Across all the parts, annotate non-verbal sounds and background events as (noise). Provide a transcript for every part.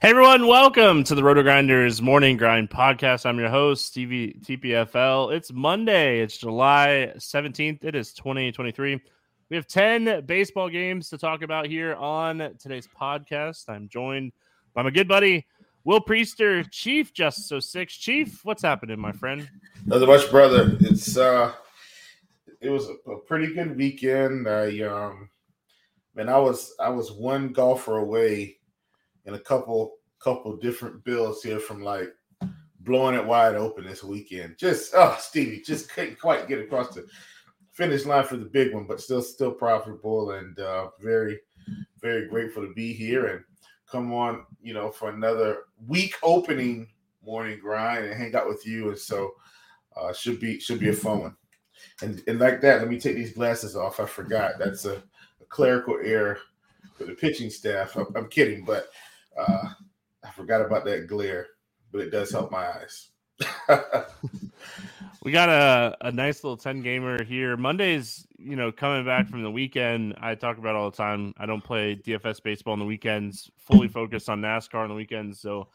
Hey everyone, welcome to the Roto Grinders Morning Grind Podcast. I'm your host, Stevie TPFL. It's Monday, it's July 17th, it is 2023. We have 10 baseball games to talk about here on today's podcast. I'm joined by my good buddy, Will Priester, Chief Justice 06. Chief, what's happening, my friend? Nothing much, brother. It's uh it was a pretty good weekend. I um man, I was I was one golfer away and a couple couple different bills here from like blowing it wide open this weekend. Just oh Stevie, just couldn't quite get across the finish line for the big one, but still still profitable and uh, very very grateful to be here and come on, you know, for another week opening morning grind and hang out with you. And so uh, should be should be a fun one. And and like that, let me take these glasses off. I forgot that's a, a clerical error for the pitching staff. I'm, I'm kidding, but uh, I forgot about that glare, but it does help my eyes. (laughs) we got a, a nice little 10 gamer here. Monday's, you know, coming back from the weekend. I talk about all the time. I don't play DFS baseball on the weekends, fully focused on NASCAR on the weekends. So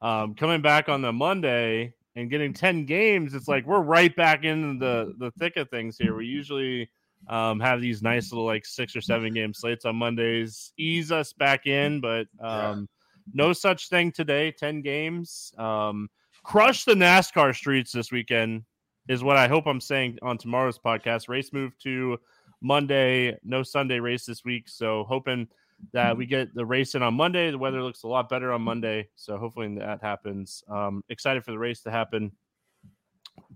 um, coming back on the Monday and getting 10 games, it's like we're right back in the, the thick of things here. We usually um, have these nice little like six or seven game slates on Mondays, ease us back in, but um, no such thing today. 10 games. Um, crush the NASCAR streets this weekend, is what I hope I'm saying on tomorrow's podcast. Race move to Monday, no Sunday race this week. So hoping that we get the race in on Monday. The weather looks a lot better on Monday. So hopefully that happens. Um, excited for the race to happen.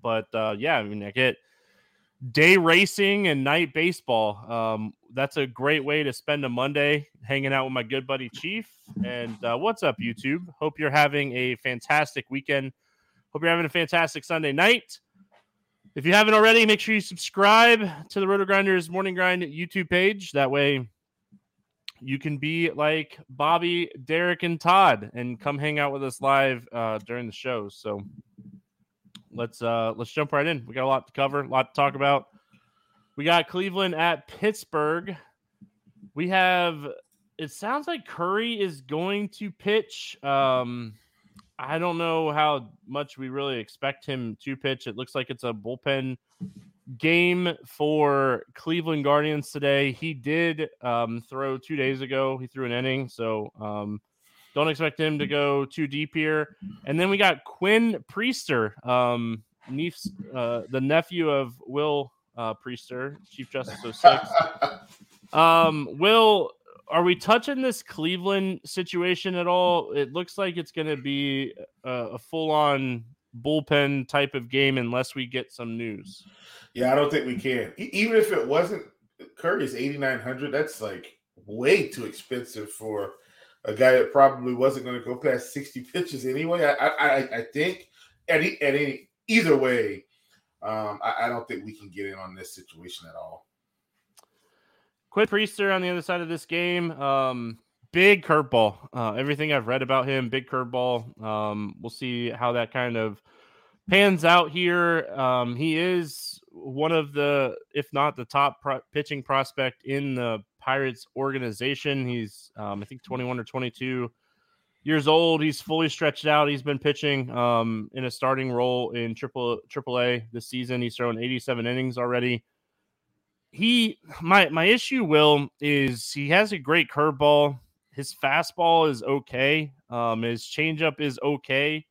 But uh, yeah, I mean, I get day racing and night baseball. Um, that's a great way to spend a Monday hanging out with my good buddy Chief. And uh, what's up, YouTube? Hope you're having a fantastic weekend. Hope you're having a fantastic Sunday night. If you haven't already, make sure you subscribe to the Roto Grinders Morning Grind YouTube page. That way, you can be like Bobby, Derek, and Todd, and come hang out with us live uh, during the show. So let's uh, let's jump right in. We got a lot to cover, a lot to talk about. We got Cleveland at Pittsburgh. We have it sounds like Curry is going to pitch. Um, I don't know how much we really expect him to pitch. It looks like it's a bullpen game for Cleveland Guardians today. He did um, throw two days ago. He threw an inning, so um, don't expect him to go too deep here. And then we got Quinn Priester, um, uh, the nephew of Will uh, Priester, Chief Justice of 06. (laughs) um, Will, are we touching this Cleveland situation at all? It looks like it's going to be a, a full on bullpen type of game unless we get some news. Yeah, I don't think we can. E- even if it wasn't Curry's 8,900, that's like way too expensive for a guy that probably wasn't going to go past 60 pitches anyway. I I, I think at, at any either way, um, I, I, don't think we can get in on this situation at all. Quinn Priester on the other side of this game. Um, big curveball. Uh, everything I've read about him, big curveball. Um, we'll see how that kind of pans out here. Um, he is one of the, if not the top pro- pitching prospect in the Pirates organization. He's, um, I think, 21 or 22 years old. He's fully stretched out. He's been pitching um, in a starting role in triple triple A this season. He's thrown 87 innings already. He my my issue, Will, is he has a great curveball. His fastball is okay. Um, his changeup is okay.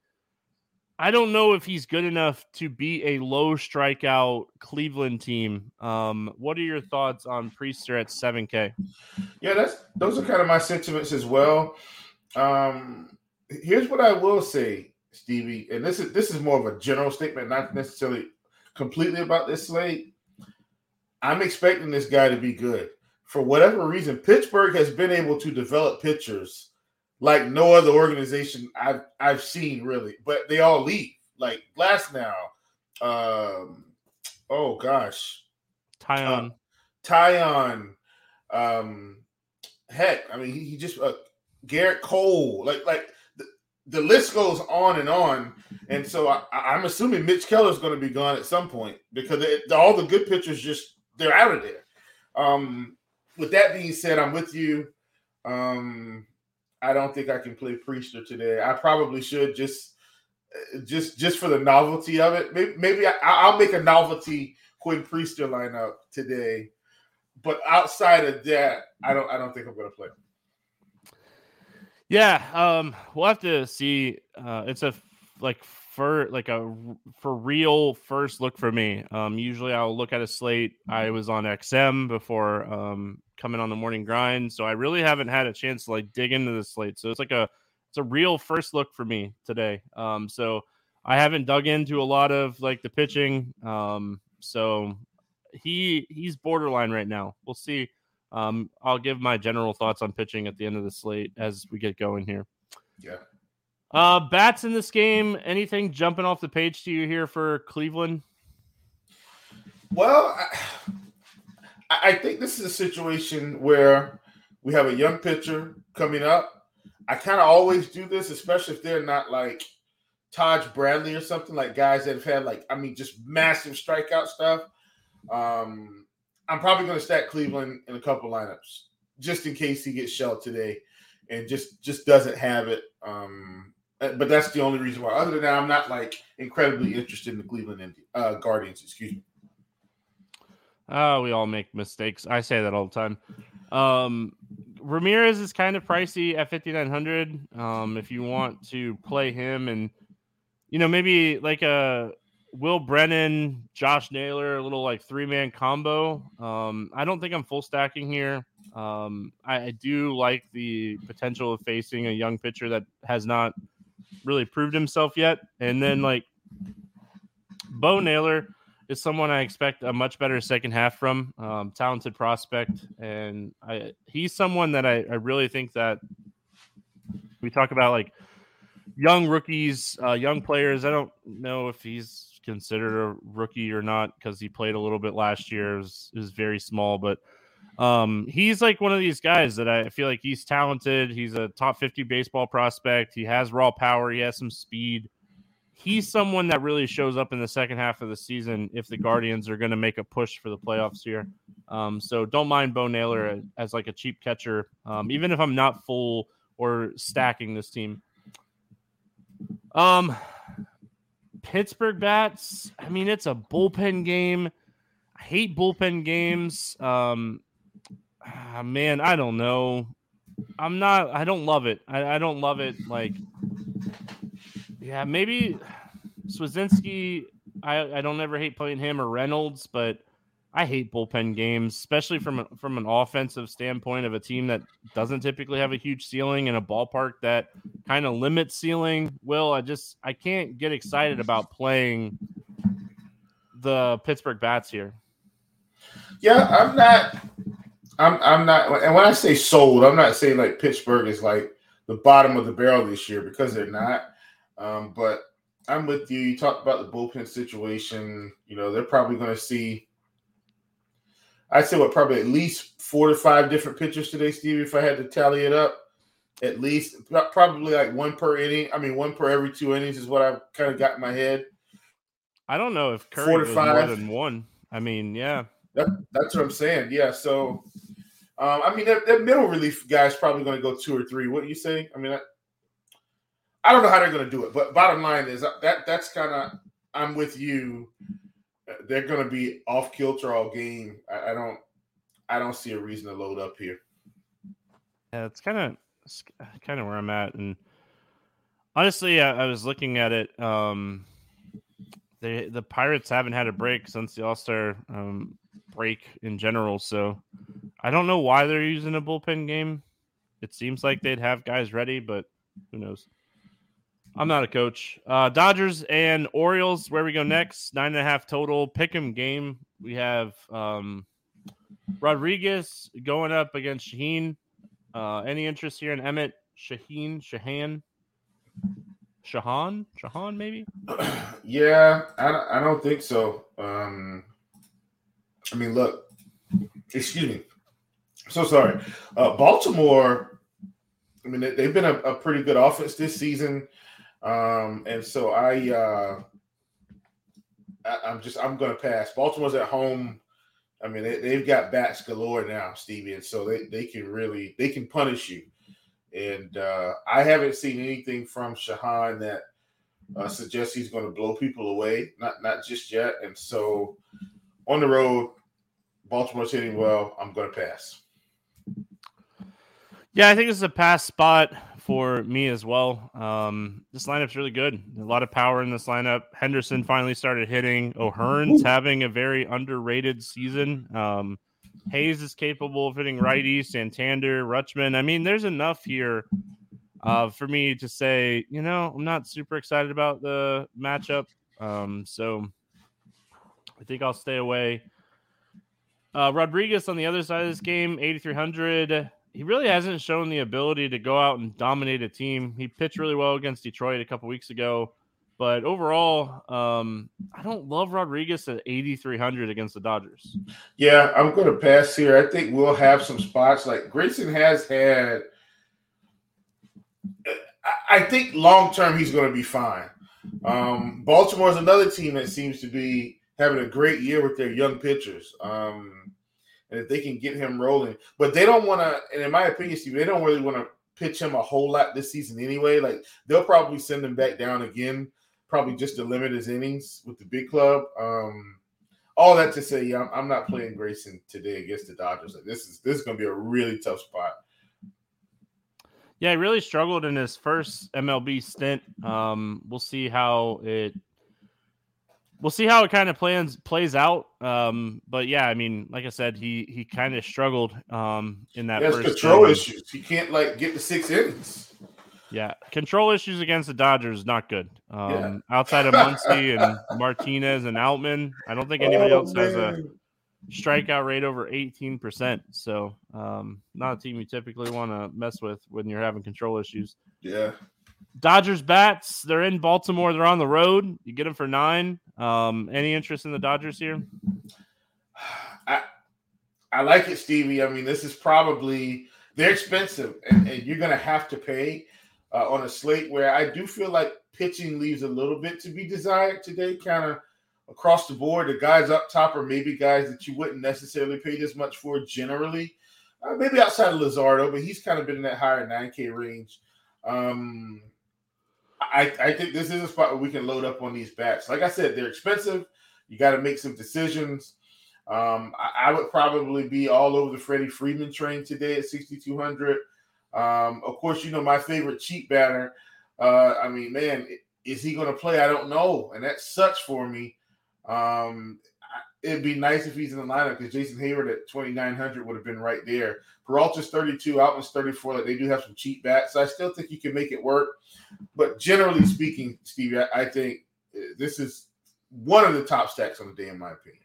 I don't know if he's good enough to be a low strikeout Cleveland team. Um, what are your thoughts on Priester at 7K? Yeah, that's those are kind of my sentiments as well. Um, here's what I will say, Stevie, and this is this is more of a general statement, not necessarily completely about this slate. I'm expecting this guy to be good. For whatever reason, Pittsburgh has been able to develop pitchers like no other organization I've I've seen really, but they all leave. Like Glasnow, um, oh gosh, Taillon, uh, Taillon, um, heck, I mean he, he just uh, Gerrit Cole, like like the, the list goes on and on. And so I, am assuming Mitch Keller is going to be gone at some point because it, all the good pitchers just they're out of there. Um, with that being said, I'm with you. Um, I don't think I can play Priester today. I probably should just just just for the novelty of it. Maybe, maybe I, will make a novelty Quinn Priester lineup today. But outside of that, I don't I don't think I'm going to play. Yeah, um, we'll have to see. Uh, it's a like for like a for real first look for me. Um, usually I'll look at a slate. I was on XM before um coming on the morning grind, so I really haven't had a chance to like dig into the slate. So it's like a it's a real first look for me today. Um, so I haven't dug into a lot of like the pitching. Um, so he he's borderline right now. We'll see um, I'll give my general thoughts on pitching at the end of the slate as we get going here. Yeah. Uh, bats in this game. Anything jumping off the page to you here for Cleveland? Well, I, I think this is a situation where we have a young pitcher coming up. I kind of always do this, especially if they're not like Taj Bradley or something like guys that have had like I mean just massive strikeout stuff. Um, I'm probably going to stack Cleveland in a couple lineups just in case he gets shelled today and just just doesn't have it. Um, but that's the only reason why. Other than that, I'm not like incredibly interested in the Cleveland uh, Guardians. Excuse me. Oh, we all make mistakes. I say that all the time. Um, Ramirez is kind of pricey at 5900. Um, if you want to play him and you know maybe like a Will Brennan, Josh Naylor, a little like three man combo. Um, I don't think I'm full stacking here. Um, I, I, do like the potential of facing a young pitcher that has not really proved himself yet. And then like Bo Naylor is someone I expect a much better second half from. Um, talented prospect, and I he's someone that I, I really think that we talk about like young rookies, uh, young players. I don't know if he's considered a rookie or not because he played a little bit last year. It was, it was very small, but um, he's like one of these guys that I feel like he's talented. He's a top 50 baseball prospect. He has raw power. He has some speed. He's someone that really shows up in the second half of the season if the Guardians are going to make a push for the playoffs here. Um, so don't mind Bo Naylor as, like a cheap catcher, um, even if I'm not full or stacking this team. Um, Pittsburgh bats. I mean, it's a bullpen game. I hate bullpen games. Um, ah, man, I don't know. I'm not. I don't love it. I, I don't love it. Like, yeah, maybe Swazinski. I I don't ever hate playing him or Reynolds, but I hate bullpen games, especially from a, from an offensive standpoint of a team that doesn't typically have a huge ceiling in a ballpark that kind of limits ceiling. Will I just I can't get excited about playing the Pittsburgh bats here. Yeah, I'm not. I'm I'm not. And when I say sold, I'm not saying like Pittsburgh is like the bottom of the barrel this year because they're not. Um, but I'm with you. You talked about the bullpen situation. You know, they're probably going to see I'd say what probably at least four to five different pitchers today, Stevie. If I had to tally it up, at least probably like one per inning. I mean, one per every two innings is what I've kind of got in my head. I don't know if Curry four to five. more than one. I mean, yeah, that, that's what I'm saying. Yeah, so um, I mean, that, that middle relief guy is probably going to go two or three. What do you say? I mean, I, I don't know how they're going to do it, but bottom line is that that's kind of I'm with you they're going to be off kilter all game. I, I, don't, I don't see a reason to load up here. Yeah, it's kind of, kind of where I'm at, and honestly, I, I was looking at it. Um, they the Pirates haven't had a break since the All Star um, break in general, so I don't know why they're using a bullpen game. It seems like they'd have guys ready, but who knows? I'm not a coach. Uh, Dodgers and Orioles, where we go next. Nine and a half total. Pick 'em game. We have um, Rodriguez going up against Shaheen. Uh, any interest here in Emmett Shaheen Shahan? Shahan? Shahan, maybe? (clears throat) Yeah, I, I don't think so. Um, I mean, look, excuse me. So sorry. Uh, Baltimore, I mean, they, have been a, a pretty good offense this season. Um, and so I, uh, I am just I'm going to pass. Baltimore's at home. I mean, they, have got bats galore now, Stevie, and so they, they can really they can punish you. And uh, I haven't seen anything from Shahan that uh, suggests he's going to blow people away. Not not just yet. And so on the road, Baltimore's hitting well. I'm going to pass. Yeah, I think this is a pass spot for me as well. Um, this lineup's really good. A lot of power in this lineup. Henderson finally started hitting. O'Hearn's having a very underrated season. Um, Hays is capable of hitting righty. Santander, Rutschman. I mean, there's enough here uh, for me to say, you know, I'm not super excited about the matchup. Um, so I think I'll stay away. Uh, Rodriguez on the other side of this game, 8,300 he really hasn't shown the ability to go out and dominate a team. He pitched really well against Detroit a couple weeks ago, but overall, um, I don't love Rodriguez at 8,300 against the Dodgers. Yeah, I'm going to pass here. I think we'll have some spots like Grayson has had. I think long term he's going to be fine. Um, Baltimore is another team that seems to be having a great year with their young pitchers. Um, and if they can get him rolling, but they don't want to. And in my opinion, Steve, they don't really want to pitch him a whole lot this season anyway. Like they'll probably send him back down again, probably just to limit his innings with the big club. Um, all that to say, yeah, I'm, I'm not playing Grayson today against the Dodgers. Like this is this is going to be a really tough spot. Yeah, he really struggled in his first MLB stint. Um, we'll see how it we'll see how it kind of plans plays out. Um, but yeah, I mean, like I said, he he kind of struggled um, in that. He has control game. issues. He can't like get the six innings. Yeah, control issues against the Dodgers not good. Um, yeah. (laughs) outside of Muncy and Martinez and Outman, I don't think anybody oh, else man. has a strikeout rate over 18%. So, um, not a team you typically want to mess with when you're having control issues. Yeah. Dodgers bats. They're in Baltimore. They're on the road. You get them for nine. Um, any interest in the Dodgers here? I I like it, Stevie. I mean, this is probably they're expensive, and, and you're going to have to pay uh, on a slate where I do feel like pitching leaves a little bit to be desired today. Kind of across the board, the guys up top are maybe guys that you wouldn't necessarily pay this much for generally. Uh, maybe outside of Luzardo, but he's kind of been in that higher 9K range. Um, I, I think this is a spot where we can load up on these bats. Like I said, they're expensive. You got to make some decisions. Um, I, I, would probably be all over the Freddie Freeman train today at 6,200. Um, of course, you know my favorite cheap batter. Uh, I mean, man, is he going to play? I don't know, and that sucks for me. Um, it'd be nice if he's in the lineup because Jason Heyward at 2,900 would have been right there. Peralta's 32, Outman's 34. Like they do have some cheap bats. So I still think you can make it work. But generally speaking, Stevie, I, I think uh, this is one of the top stacks on the day, in my opinion.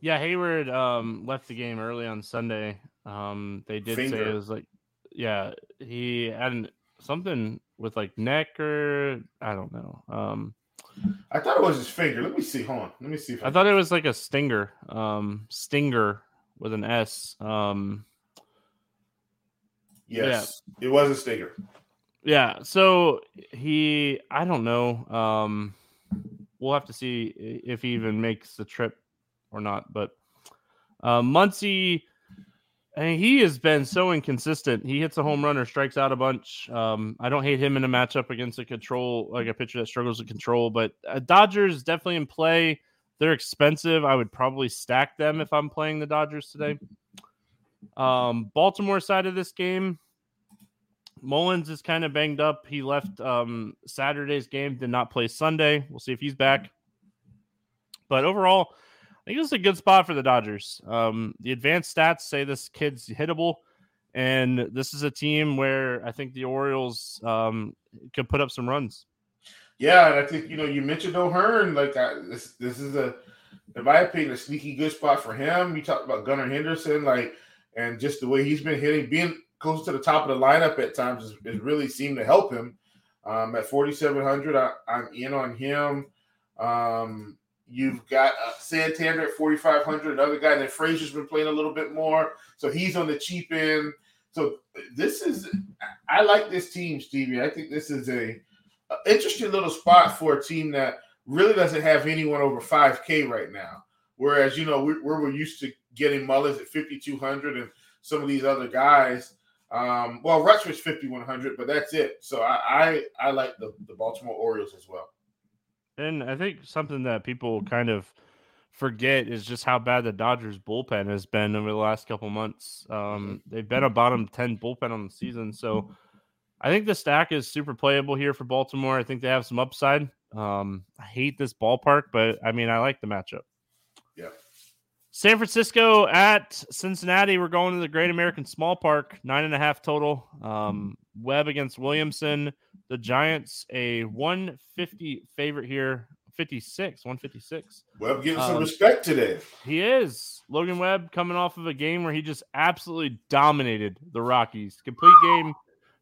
Yeah, Heyward um, left the game early on Sunday. Um, they did Finger. say it was like, yeah, he had something with like neck or I don't know. Um, I thought it was his finger. Let me see. Hold on. Let me see. I, I thought it was like a stinger. Um, stinger with an S. Um, yes, yeah. it was a stinger. Yeah. So he, I don't know. Um, we'll have to see if he even makes the trip or not. But uh, Muncy and he has been so inconsistent. He hits a home run or strikes out a bunch. Um, I don't hate him in a matchup against a control, like a pitcher that struggles to control. But uh, Dodgers definitely in play. They're expensive. I would probably stack them if I'm playing the Dodgers today. Um, Baltimore side of this game, Mullins is kind of banged up. He left um, Saturday's game, did not play Sunday. We'll see if he's back. But overall, I think this is a good spot for the Dodgers. Um, the advanced stats say this kid's hittable, and this is a team where I think the Orioles um, could put up some runs. Yeah, and I think you know you mentioned O'Hearn. Like I, this, this is a, in my opinion, a sneaky good spot for him. You talked about Gunnar Henderson, like, and just the way he's been hitting, being close to the top of the lineup at times has, has really seemed to help him. Um, at 4,700, I, I'm in on him. Um, You've got uh, Santander at 4,500, another guy that Frazier's been playing a little bit more. So he's on the cheap end. So this is, I like this team, Stevie. I think this is a, a interesting little spot for a team that really doesn't have anyone over 5K right now. Whereas, you know, we, we're, used to getting Mullins at 5,200 and some of these other guys. Um, well, Rutschman's 5,100, but that's it. So I, I, I like the, the Baltimore Orioles as well. And I think something that people kind of forget is just how bad the Dodgers bullpen has been over the last couple months. Um, they've been a bottom 10 bullpen on the season. So I think the stack is super playable here for Baltimore. I think they have some upside. Um, I hate this ballpark, but I mean, I like the matchup. Yeah. San Francisco at Cincinnati. We're going to the Great American Small Park, nine and a half total. Um, Webb against Williamson. The Giants, a 150 favorite here, 56, 156. Webb getting um, some respect today. He is. Logan Webb coming off of a game where he just absolutely dominated the Rockies. Complete game,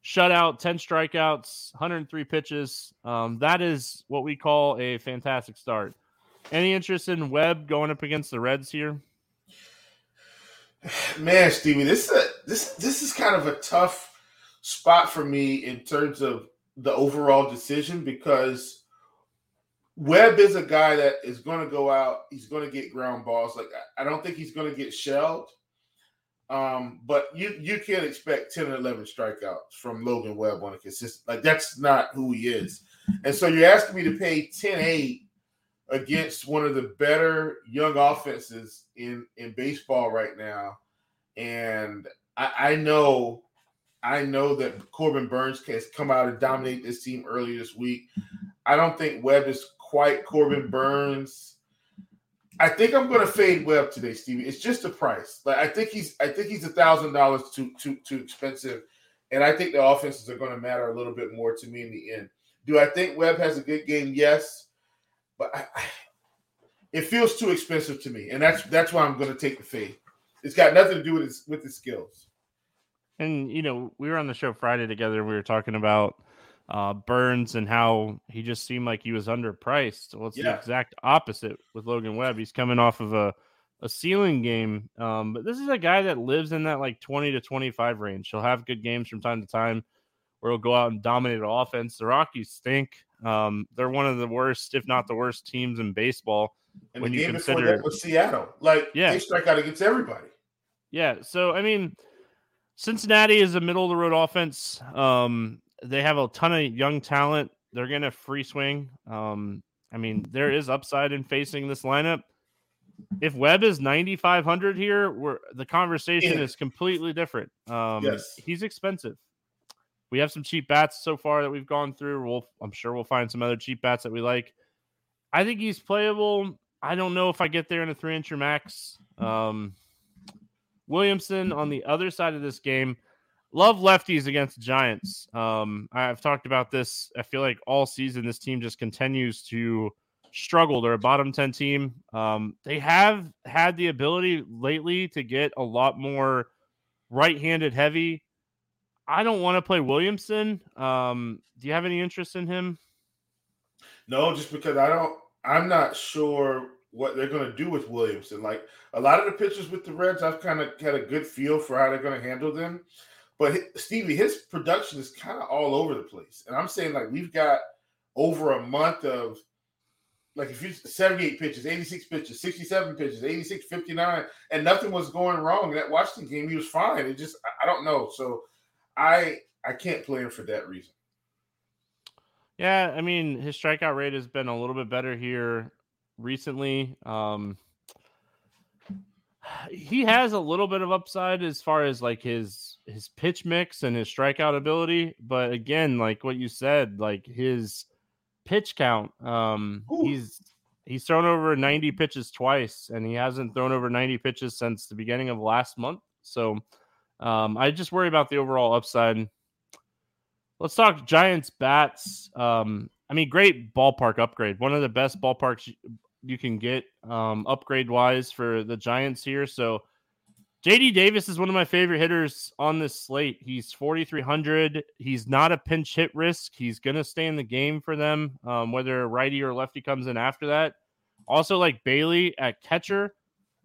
shutout, 10 strikeouts, 103 pitches. Um, that is what we call a fantastic start. Any interest in Webb going up against the Reds here? (sighs) Man, Stevie, this is a, this this is kind of a tough spot for me in terms of the overall decision because Webb is a guy that is going to go out. He's going to get ground balls. Like I don't think he's going to get shelled. Um, but you you can't expect 10 and 11 strikeouts from Logan Webb on a consistent like that's not who he is. And so you're asking me to pay 10-8 against one of the better young offenses in in baseball right now. And I, I know I know that Corbin Burnes has come out and dominate this team earlier this week. I don't think Webb is quite Corbin Burnes. I think I'm going to fade Webb today, Stevie. It's just a price. Like I think he's, I think he's a thousand dollars too too too expensive, and I think the offenses are going to matter a little bit more to me in the end. Do I think Webb has a good game? Yes, but I, I, it feels too expensive to me, and that's that's why I'm going to take the fade. It's got nothing to do with his with his skills. And you know, we were on the show Friday together. And we were talking about uh, Burnes and how he just seemed like he was underpriced. Well, it's yeah. the exact opposite with Logan Webb. He's coming off of a a ceiling game, um, but this is a guy that lives in that like twenty to twenty five range. He'll have good games from time to time where he'll go out and dominate the offense. The Rockies stink. Um, they're one of the worst, if not the worst, teams in baseball. And when you consider with Seattle, like yeah, they strike out against everybody. Yeah, so I mean, Cincinnati is a middle of the road offense. Um, they have a ton of young talent. They're going to free swing. Um, I mean, there is upside in facing this lineup. If Webb is 9,500 here, where the conversation yeah. is completely different. Um, yes. He's expensive. We have some cheap bats so far that we've gone through. We'll, I'm sure we'll find some other cheap bats that we like. I think he's playable. I don't know if I get there in a three entry max. Um, Williamson on the other side of this game. Love lefties against Giants. Um, I've talked about this. I feel like all season this team just continues to struggle. They're a bottom 10 team. Um, they have had the ability lately to get a lot more right handed heavy. I don't want to play Williamson. Um, do you have any interest in him? No, just because I don't, I'm not sure what they're going to do with Williamson. Like a lot of the pitchers with the Reds, I've kind of had a good feel for how they're going to handle them. But Stevie, his production is kind of all over the place. And I'm saying, like, we've got over a month of like if you 78 pitches, 86 pitches, 67 pitches, 86, 59, and nothing was going wrong in that Washington game. He was fine. It just I don't know. So I I can't play him for that reason. Yeah, I mean his strikeout rate has been a little bit better here recently. Um he has a little bit of upside as far as like his his pitch mix and his strikeout ability, but again, like what you said, like his pitch count. Um, Ooh. he's he's thrown over 90 pitches twice, and he hasn't thrown over 90 pitches since the beginning of last month. So um, I just worry about the overall upside. Let's talk Giants bats. Um, I mean, great ballpark upgrade. One of the best ballparks you can get um, upgrade wise for the Giants here. So JD Davis is one of my favorite hitters on this slate. He's 4,300. He's not a pinch hit risk. He's going to stay in the game for them, um, whether righty or lefty comes in after that. Also, like Bailey at catcher,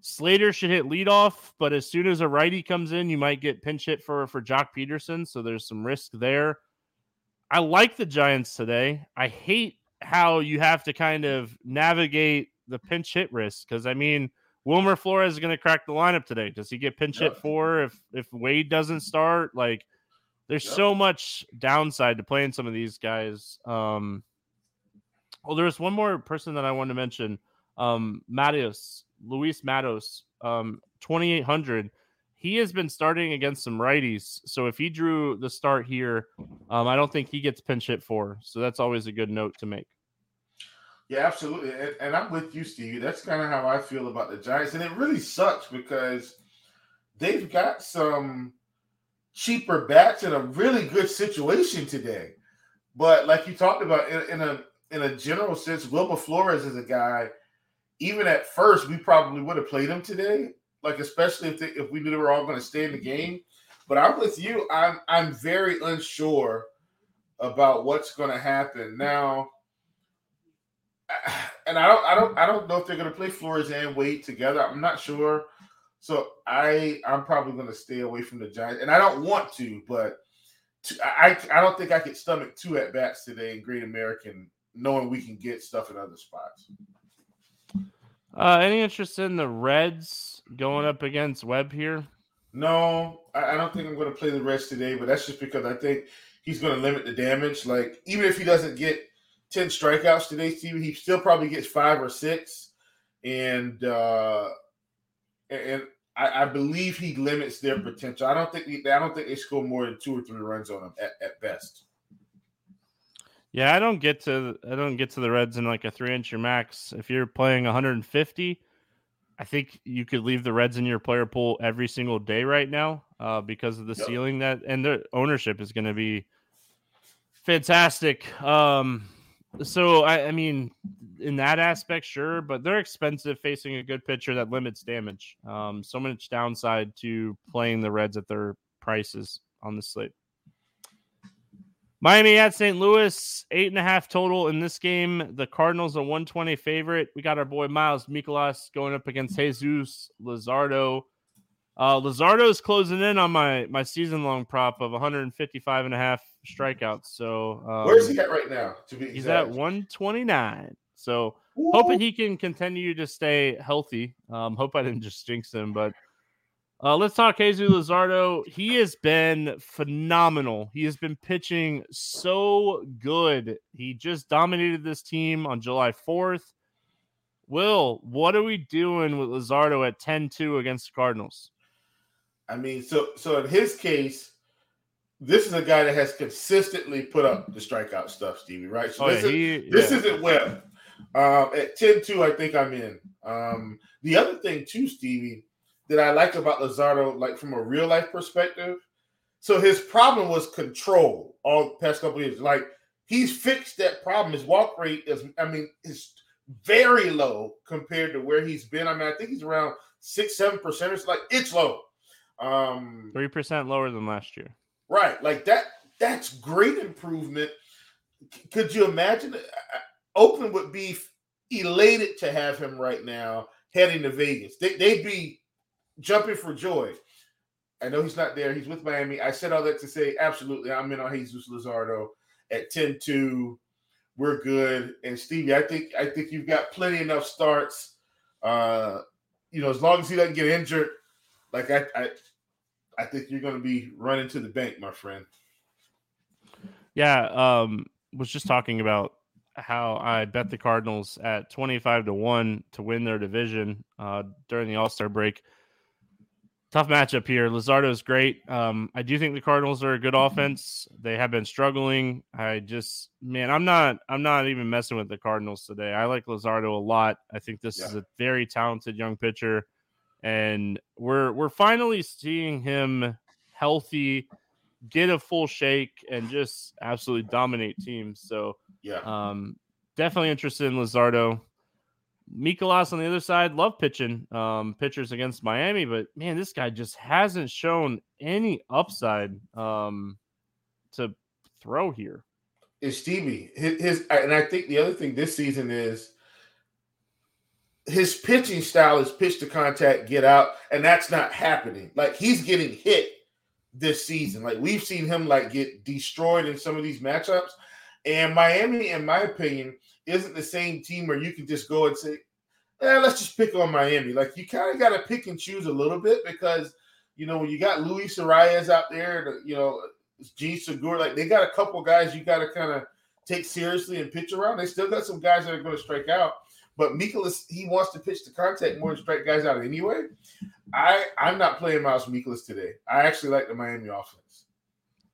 Slater should hit leadoff, but as soon as a righty comes in, you might get pinch hit for, for Joc Pederson. So there's some risk there. I like the Giants today. I hate how you have to kind of navigate the pinch hit risk because, I mean, Wilmer Flores is going to crack the lineup today. Does he get pinch hit yep. for if if Wade doesn't start? Like, there's yep. so much downside to playing some of these guys. Um, well, there's one more person that I want to mention. Um, Matos, Luis Matos, um, 2800. He has been starting against some righties. So if he drew the start here, um, I don't think he gets pinch hit for. So that's always a good note to make. Yeah, absolutely. And, and I'm with you, Steve. That's kind of how I feel about the Giants. And it really sucks because they've got some cheaper bats in a really good situation today. But like you talked about in, in a in a general sense, Wilmer Flores is a guy. Even at first, we probably would have played him today. Like especially if they, if we knew they were all going to stay in the game. But I'm with you. I'm I'm very unsure about what's going to happen now (sighs) and I don't, I don't, I don't know if they're going to play Flores and Wade together. I'm not sure. So I, I'm probably going to stay away from the Giants, and I don't want to, but I, I don't think I could stomach two at bats today in Great American, knowing we can get stuff in other spots. Uh, any interest in the Reds going up against Webb here? No, I, I don't think I'm going to play the Reds today, but that's just because I think he's going to limit the damage. Like even if he doesn't get 10 strikeouts today, Steve. He still probably gets five or six. And uh and I, I believe he limits their potential. I don't think he, I don't think they score more than two or three runs on him at, at best. Yeah, I don't get to I don't get to the Reds in like a three entry max. If you're playing 150, I think you could leave the Reds in your player pool every single day right now uh, because of the yep. ceiling that and the ownership is going to be fantastic. Um, so I, I, mean, in that aspect, sure, but they're expensive facing a good pitcher that limits damage. Um, so much downside to playing the Reds at their prices on the slate. Miami at St. Louis, eight and a half total in this game. The Cardinals a 120 favorite. We got our boy Miles Mikolas going up against Jesus Luzardo. Uh, is closing in on my my season long prop of 155 and a half strikeouts. So um, where's he at right now? To be he's at 129. So Ooh. hoping he can continue to stay healthy. Um, hope I didn't just jinx him, but uh, let's talk Jesus Luzardo. He has been phenomenal. He has been pitching so good. He just dominated this team on July 4th. Will, what are we doing with Luzardo at 10-2 against the Cardinals? I mean, so so in his case, this is a guy that has consistently put up the strikeout stuff, Stevie. Right? So oh, this, yeah, is, he, this yeah. isn't Webb. Um, at 10 2, I think I'm in. Um, the other thing, too, Stevie, that I like about Luzardo, like from a real life perspective, so his problem was control all the past couple years. Like he's fixed that problem. His walk rate is, I mean, is very low compared to where he's been. I mean, I think he's around six, seven percent. It's like it's low. Um three percent lower than last year. Right. Like that, that's great improvement. Could you imagine? Oakland would be elated to have him right now heading to Vegas. They, they'd be jumping for joy. I know he's not there. He's with Miami. I said all that to say, absolutely, I'm in on Jesus Luzardo at 10-2. We're good. And Stevie, I think I think you've got plenty enough starts. Uh, you know, as long as he doesn't get injured, like I I, I think you're gonna be running to the bank, my friend. Yeah, um, was just talking about how I bet the Cardinals at 25 to 1 to win their division uh, during the All Star break. Tough matchup here. Luzardo is great. Um, I do think the Cardinals are a good offense. They have been struggling. I just, man, I'm not, I'm not even messing with the Cardinals today. I like Luzardo a lot. I think this yeah. is a very talented young pitcher, and we're we're finally seeing him healthy, get a full shake, and just absolutely dominate teams. So yeah. Um, definitely interested in Luzardo. Mikolas on the other side, love pitching um, pitchers against Miami, but man, this guy just hasn't shown any upside um, to throw here. Is Stevie his, his, and I think the other thing this season is his pitching style is pitch to contact, get out, and that's not happening. Like he's getting hit this season. Like we've seen him like get destroyed in some of these matchups, and Miami, in my opinion, isn't the same team where you can just go and say, eh, let's just pick on Miami. Like you kind of got to pick and choose a little bit because, you know, when you got Luis Arraez out there, you know, Jean Segura, like they got a couple guys you got to kind of take seriously and pitch around. They still got some guys that are going to strike out. But Mikolas, he wants to pitch to contact more than strike guys out anyway. I I'm not playing Miles Mikolas today. I actually like the Miami offense.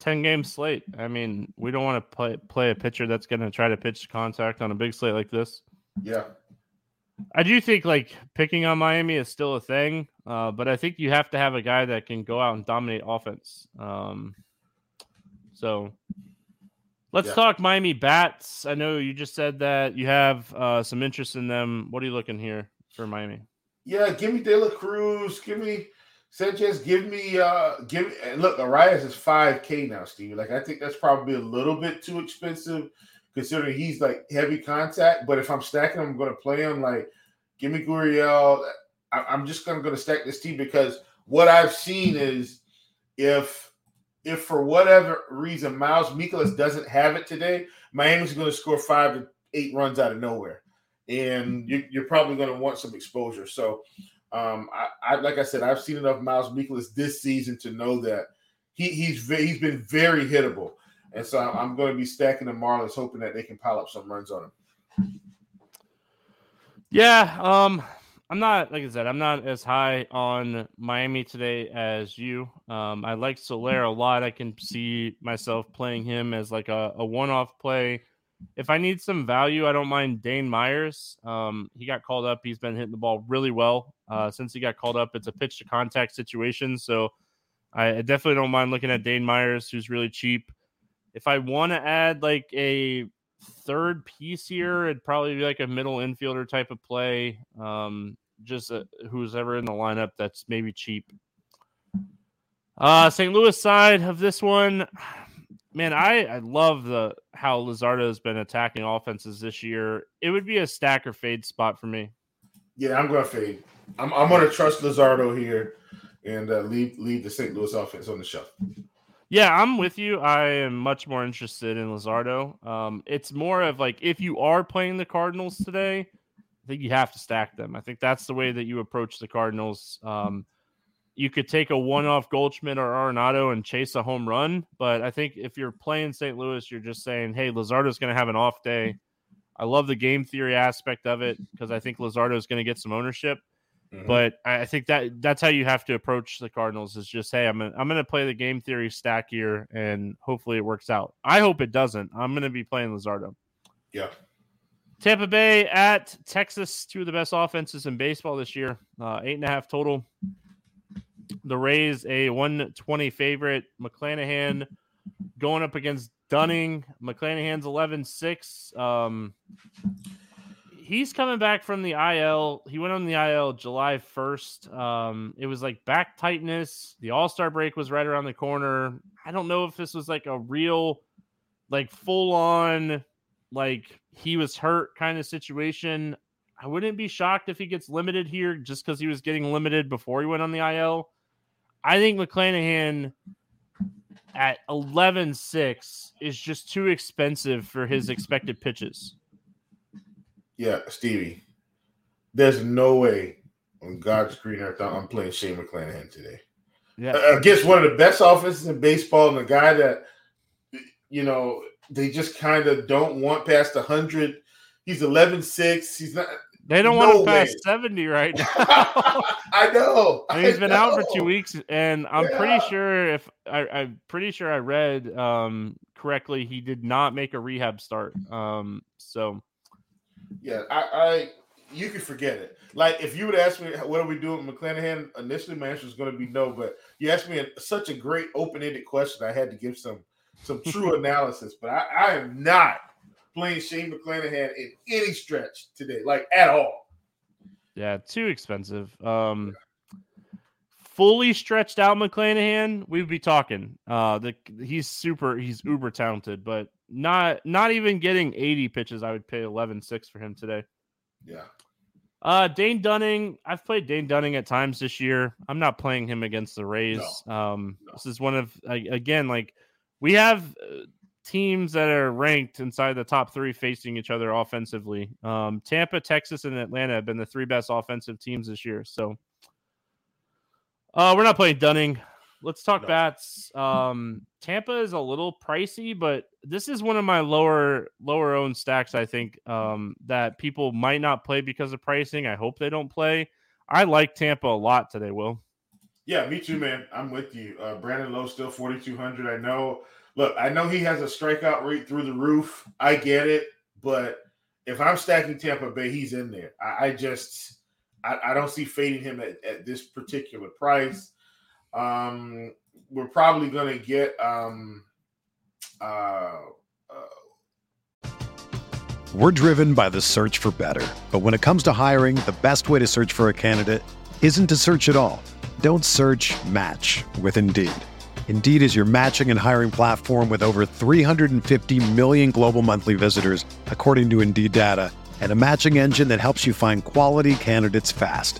10 game slate. I mean, we don't want to play play a pitcher that's going to try to pitch contact on a big slate like this. Yeah. I do think like picking on Miami is still a thing, uh, but I think you have to have a guy that can go out and dominate offense. Um, so let's yeah. talk Miami bats. I know you just said that you have uh, some interest in them. What are you looking here for Miami? Yeah, give me De La Cruz. Give me Sanchez, give me uh give look, Arraez is 5k now, Steve. Like I think that's probably a little bit too expensive considering he's like heavy contact. But if I'm stacking I'm gonna play him like give me Gurriel. I, am just gonna gonna stack this team because what I've seen is if if for whatever reason Miles Mikolas doesn't have it today, Miami's gonna score five to eight runs out of nowhere. And you, you're probably gonna want some exposure. So um, I, I, like I said, I've seen enough Miles Mikolas this season to know that he he's he's been very hittable, and so I'm, going to be stacking the Marlins, hoping that they can pile up some runs on him. Yeah, um, I'm not like I said, I'm not as high on Miami today as you. Um, I like Soler a lot. I can see myself playing him as like a, a one-off play if I need some value, I don't mind Dane Myers. Um, he got called up. He's been hitting the ball really well uh, since he got called up. It's a pitch to contact situation, so I definitely don't mind looking at Dane Myers, who's really cheap. If I want to add like a third piece here, it'd probably be like a middle infielder type of play. Um, just a, who's ever in the lineup that's maybe cheap. Uh, St. Louis side of this one, (sighs) man, I, I love the how Luzardo has been attacking offenses this year. It would be a stack or fade spot for me. Yeah, I'm going to fade. I'm, I'm going to trust Luzardo here and uh, leave leave the St. Louis offense on the shelf. Yeah, I'm with you. I am much more interested in Luzardo. Um, it's more of like if you are playing the Cardinals today, I think you have to stack them. I think that's the way that you approach the Cardinals. Um, you could take a one-off Goldschmidt or Arenado and chase a home run. But I think if you're playing St. Louis, you're just saying, "Hey, Luzardo's going to have an off day." I love the game theory aspect of it because I think Luzardo is going to get some ownership. Mm-hmm. But I think that that's how you have to approach the Cardinals is just, hey, I'm gonna, I'm going to play the game theory stack here, and hopefully it works out. I hope it doesn't. I'm going to be playing Luzardo. Yeah. Tampa Bay at Texas, two of the best offenses in baseball this year. Uh, eight and a half total. The Rays, a 120 favorite. McClanahan going up against Dunning. McClanahan's 11 6. Um, he's coming back from the IL. He went on the IL July 1st. Um, it was like back tightness. The All Star break was right around the corner. I don't know if this was like a real, like full on like he was hurt kind of situation. I wouldn't be shocked if he gets limited here just because he was getting limited before he went on the IL. I think McClanahan at 11 6 is just too expensive for his expected pitches. Yeah, Stevie, there's no way on God's green earth I'm playing Shane McClanahan today. Yeah. Against one of the best offenses in baseball and a guy that, you know, they just kind of don't want past 100. He's 11 6. He's not. They don't no want to pass 70 right now. (laughs) I know. And he's been know. out for two weeks, and I'm yeah. pretty sure if I, am pretty sure I read um, correctly, he did not make a rehab start. Um, so yeah, I, I you can forget it. Like if you would ask me what are we doing with McClanahan, initially my answer is going to be no. But you asked me a, such a great open-ended question, I had to give some some true (laughs) analysis, but I, I am not playing Shane McClanahan in any stretch today, like at all. Yeah, too expensive. Um, fully stretched out McClanahan, we'd be talking. Uh, the he's super, he's uber talented, but not not even getting 80 pitches. I would pay 11-6 for him today. Yeah. Uh, Dane Dunning, I've played Dane Dunning at times this year. I'm not playing him against the Rays. No. Um, no. this is one of again like we have uh, teams that are ranked inside the top three facing each other offensively. Um, Tampa, Texas, and Atlanta have been the three best offensive teams this year. So uh, we're not playing Dunning. Let's talk no. bats. Um, Tampa is a little pricey, but this is one of my lower lower owned stacks. I think um, that people might not play because of pricing. I hope they don't play. I like Tampa a lot today. Will. Yeah, me too, man. I'm with you. Uh, Brandon Lowe still 4,200. I know. Look, I know he has a strikeout rate through the roof. I get it, but if I'm stacking Tampa Bay, he's in there. I, I just, I, I, don't see fading him at, at this particular price. Um, we're probably going to get. Um, uh, uh, we're driven by the search for better, but when it comes to hiring, the best way to search for a candidate isn't to search at all. Don't search match with Indeed. Indeed is your matching and hiring platform with over 350 million global monthly visitors, according to Indeed data, and a matching engine that helps you find quality candidates fast.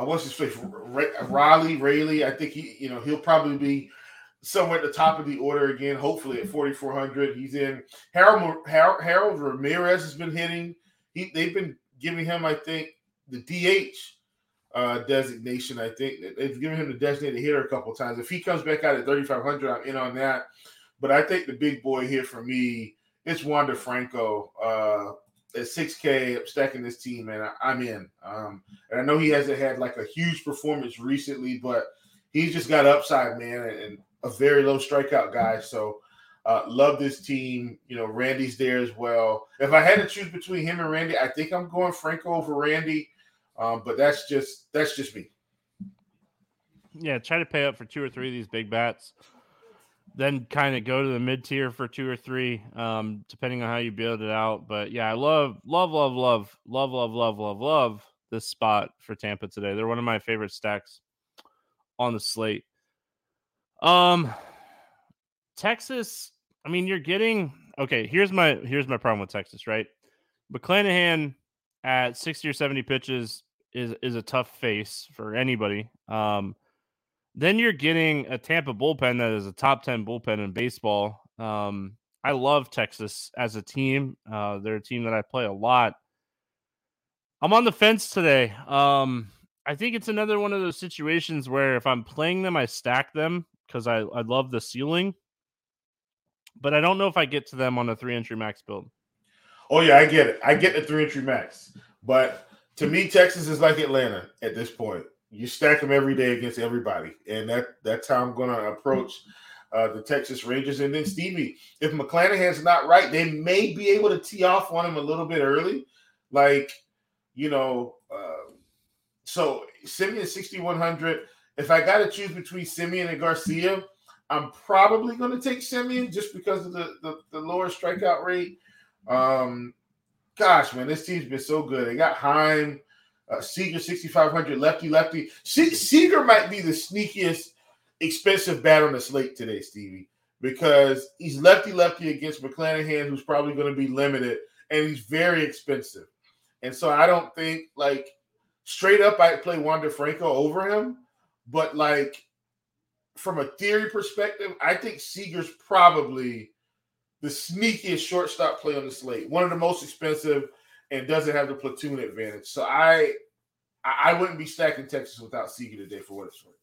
Uh, what's his face? Riley Rayleigh. I think he, you know, he'll probably be somewhere at the top of the order again. Hopefully at 4,400. He's in. Harold, Harold, Ramirez has been hitting. He, they've been giving him, I think, the DH uh, designation. I think they've given him the designated hitter a couple times. If he comes back out at 3,500, I'm in on that. But I think the big boy here for me it's Wander Franco. Uh, at 6K, I'm stacking this team, and I, am in. Um, and I know he hasn't had like a huge performance recently, but he's just got upside, man, and, and a very low strikeout guy. So uh, love this team. You know, Randy's there as well. If I had to choose between him and Randy, I think I'm going Franco over Randy. Um, but that's just that's just me. Yeah, try to pay up for two or three of these big bats then kind of go to the mid tier for two or three, um, depending on how you build it out. But yeah, I love, love, love, love, love, love, love, love, love this spot for Tampa today. They're one of my favorite stacks on the slate. Um, Texas, I mean, you're getting okay. Here's my here's my problem with Texas, right? McClanahan at 60 or 70 pitches is is a tough face for anybody. Um, then you're getting a Tampa bullpen that is a top 10 bullpen in baseball. Um, I love Texas as a team. Uh, they're a team that I play a lot. I'm on the fence today. Um, I think it's another one of those situations where if I'm playing them, I stack them because I, I love the ceiling. But I don't know if I get to them on a three entry max build. Oh yeah, I get it. I get the three entry max. But to me, Texas is like Atlanta at this point. You stack them every day against everybody, and that that's how I'm going to approach uh, the Texas Rangers. And then Stevie, if McClanahan's not right, they may be able to tee off on him a little bit early, like you know. Uh, so Semien 6100. If I got to choose between Semien and Garcia, I'm probably going to take Semien just because of the, the, the lower strikeout rate. Um, gosh, man, this team's been so good. They got Heim, uh, Seager 6,500, lefty, lefty. Se- Seager might be the sneakiest expensive bat on the slate today, Stevie, because he's lefty, lefty against McClanahan, who's probably going to be limited, and he's very expensive. And so I don't think, like, straight up, I'd play Wander Franco over him. But, like, from a theory perspective, I think Seager's probably the sneakiest shortstop play on the slate, one of the most expensive, and doesn't have the platoon advantage. So I I wouldn't be stacking Texas without Seager today for what it's worth.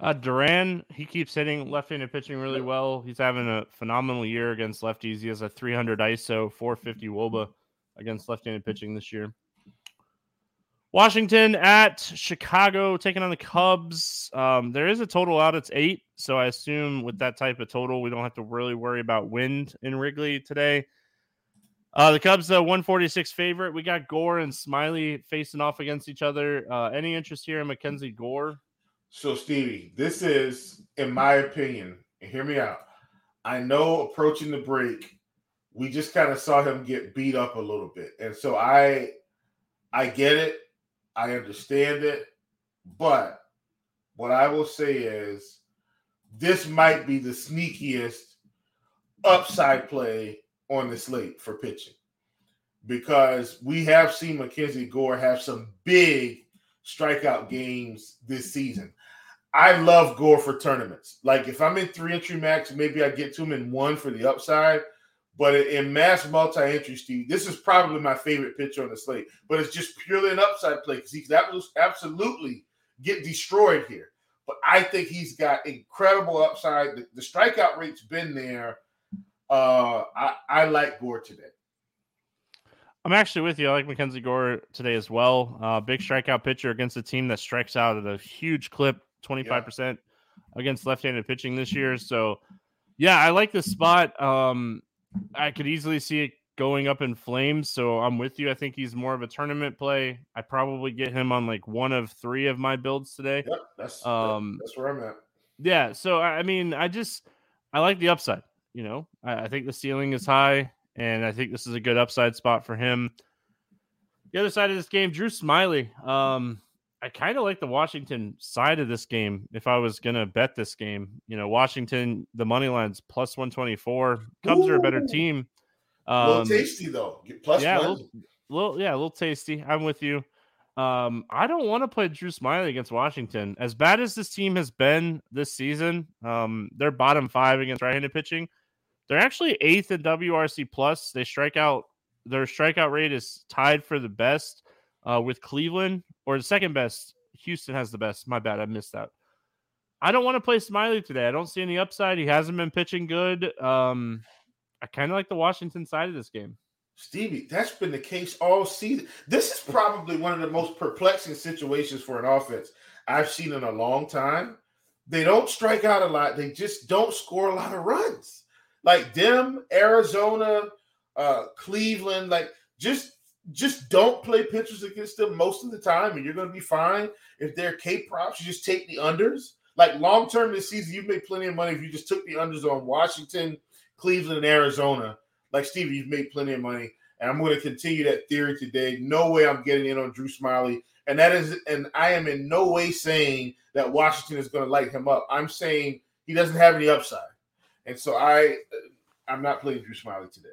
Uh, Duran, he keeps hitting left-handed pitching really well. He's having a phenomenal year against lefties. He has a 300 ISO, 450 WOBA against left-handed pitching this year. Washington at Chicago taking on the Cubs. Um, there is a total out. It's eight. So I assume with that type of total, we don't have to really worry about wind in Wrigley today. Uh, the Cubs, the 146 favorite. We got Gore and Smyly facing off against each other. Uh, any interest here in MacKenzie Gore? So, Stevie, this is, in my opinion, and hear me out. I know approaching the break, we just kind of saw him get beat up a little bit. And so I I get it. I understand it, but what I will say is this might be the sneakiest upside play on the slate for pitching because we have seen MacKenzie Gore have some big strikeout games this season. I love Gore for tournaments. Like if I'm in three entry max, maybe I get to him in one for the upside. But in mass multi-entry, Steve, this is probably my favorite pitcher on the slate. But it's just purely an upside play because he could absolutely get destroyed here. But I think he's got incredible upside. The, the strikeout rate's been there. Uh, I, I like Gore today. I'm actually with you. I like MacKenzie Gore today as well. Uh, big strikeout pitcher against a team that strikes out at a huge clip, 25% yeah. against left-handed pitching this year. So, yeah, I like this spot. Um, I could easily see it going up in flames. So I'm with you. I think he's more of a tournament play. I probably get him on like one of three of my builds today. Yep, that's um, that's where I'm at. Yeah. So I mean, I just I like the upside. You know, I, I think the ceiling is high, and I think this is a good upside spot for him. The other side of this game, Drew Smyly. Um, I kind of like the Washington side of this game. If I was gonna bet this game, you know, Washington, the money line's plus one twenty four. Cubs Ooh. are a better team. Um, a little um, tasty though. Plus yeah, one. A little, little, yeah, a little tasty. I'm with you. Um, I don't want to play Drew Smyly against Washington. As bad as this team has been this season, um, they're bottom five against right-handed pitching. They're actually eighth in WRC plus. They strike out. Their strikeout rate is tied for the best uh, with Cleveland, or the second best. Houston has the best. My bad, I missed that. I don't want to play Smyly today. I don't see any upside. He hasn't been pitching good. Um, I kind of like the Washington side of this game. Stevie, that's been the case all season. This is probably one of the most perplexing situations for an offense I've seen in a long time. They don't strike out a lot. They just don't score a lot of runs. Like them, Arizona, uh, Cleveland, like just just don't play pitchers against them most of the time, and you're going to be fine. If they're K props, you just take the unders. Like long term this season, you've made plenty of money if you just took the unders on Washington, Cleveland, and Arizona. Like Steve, you've made plenty of money, and I'm going to continue that theory today. No way I'm getting in on Drew Smyly, and that is, and I am in no way saying that Washington is going to light him up. I'm saying he doesn't have any upside. And so I I'm not playing Drew Smyly today.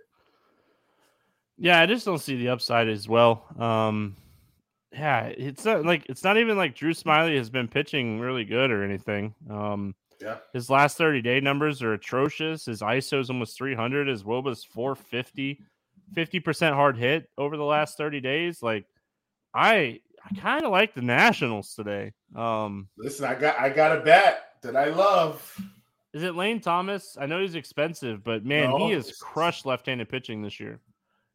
Yeah, I just don't see the upside as well. Um, yeah, it's not like it's not even like Drew Smyly has been pitching really good or anything. Um, yeah, his last 30 day numbers are atrocious. His ISO is almost 300. His WOBA's 450, 50% hard hit over the last 30 days. Like, I I kind of like the Nationals today. Um, listen, I got I got a bat that I love. Is it Lane Thomas? I know he's expensive, but man, no, he has crushed left-handed pitching this year.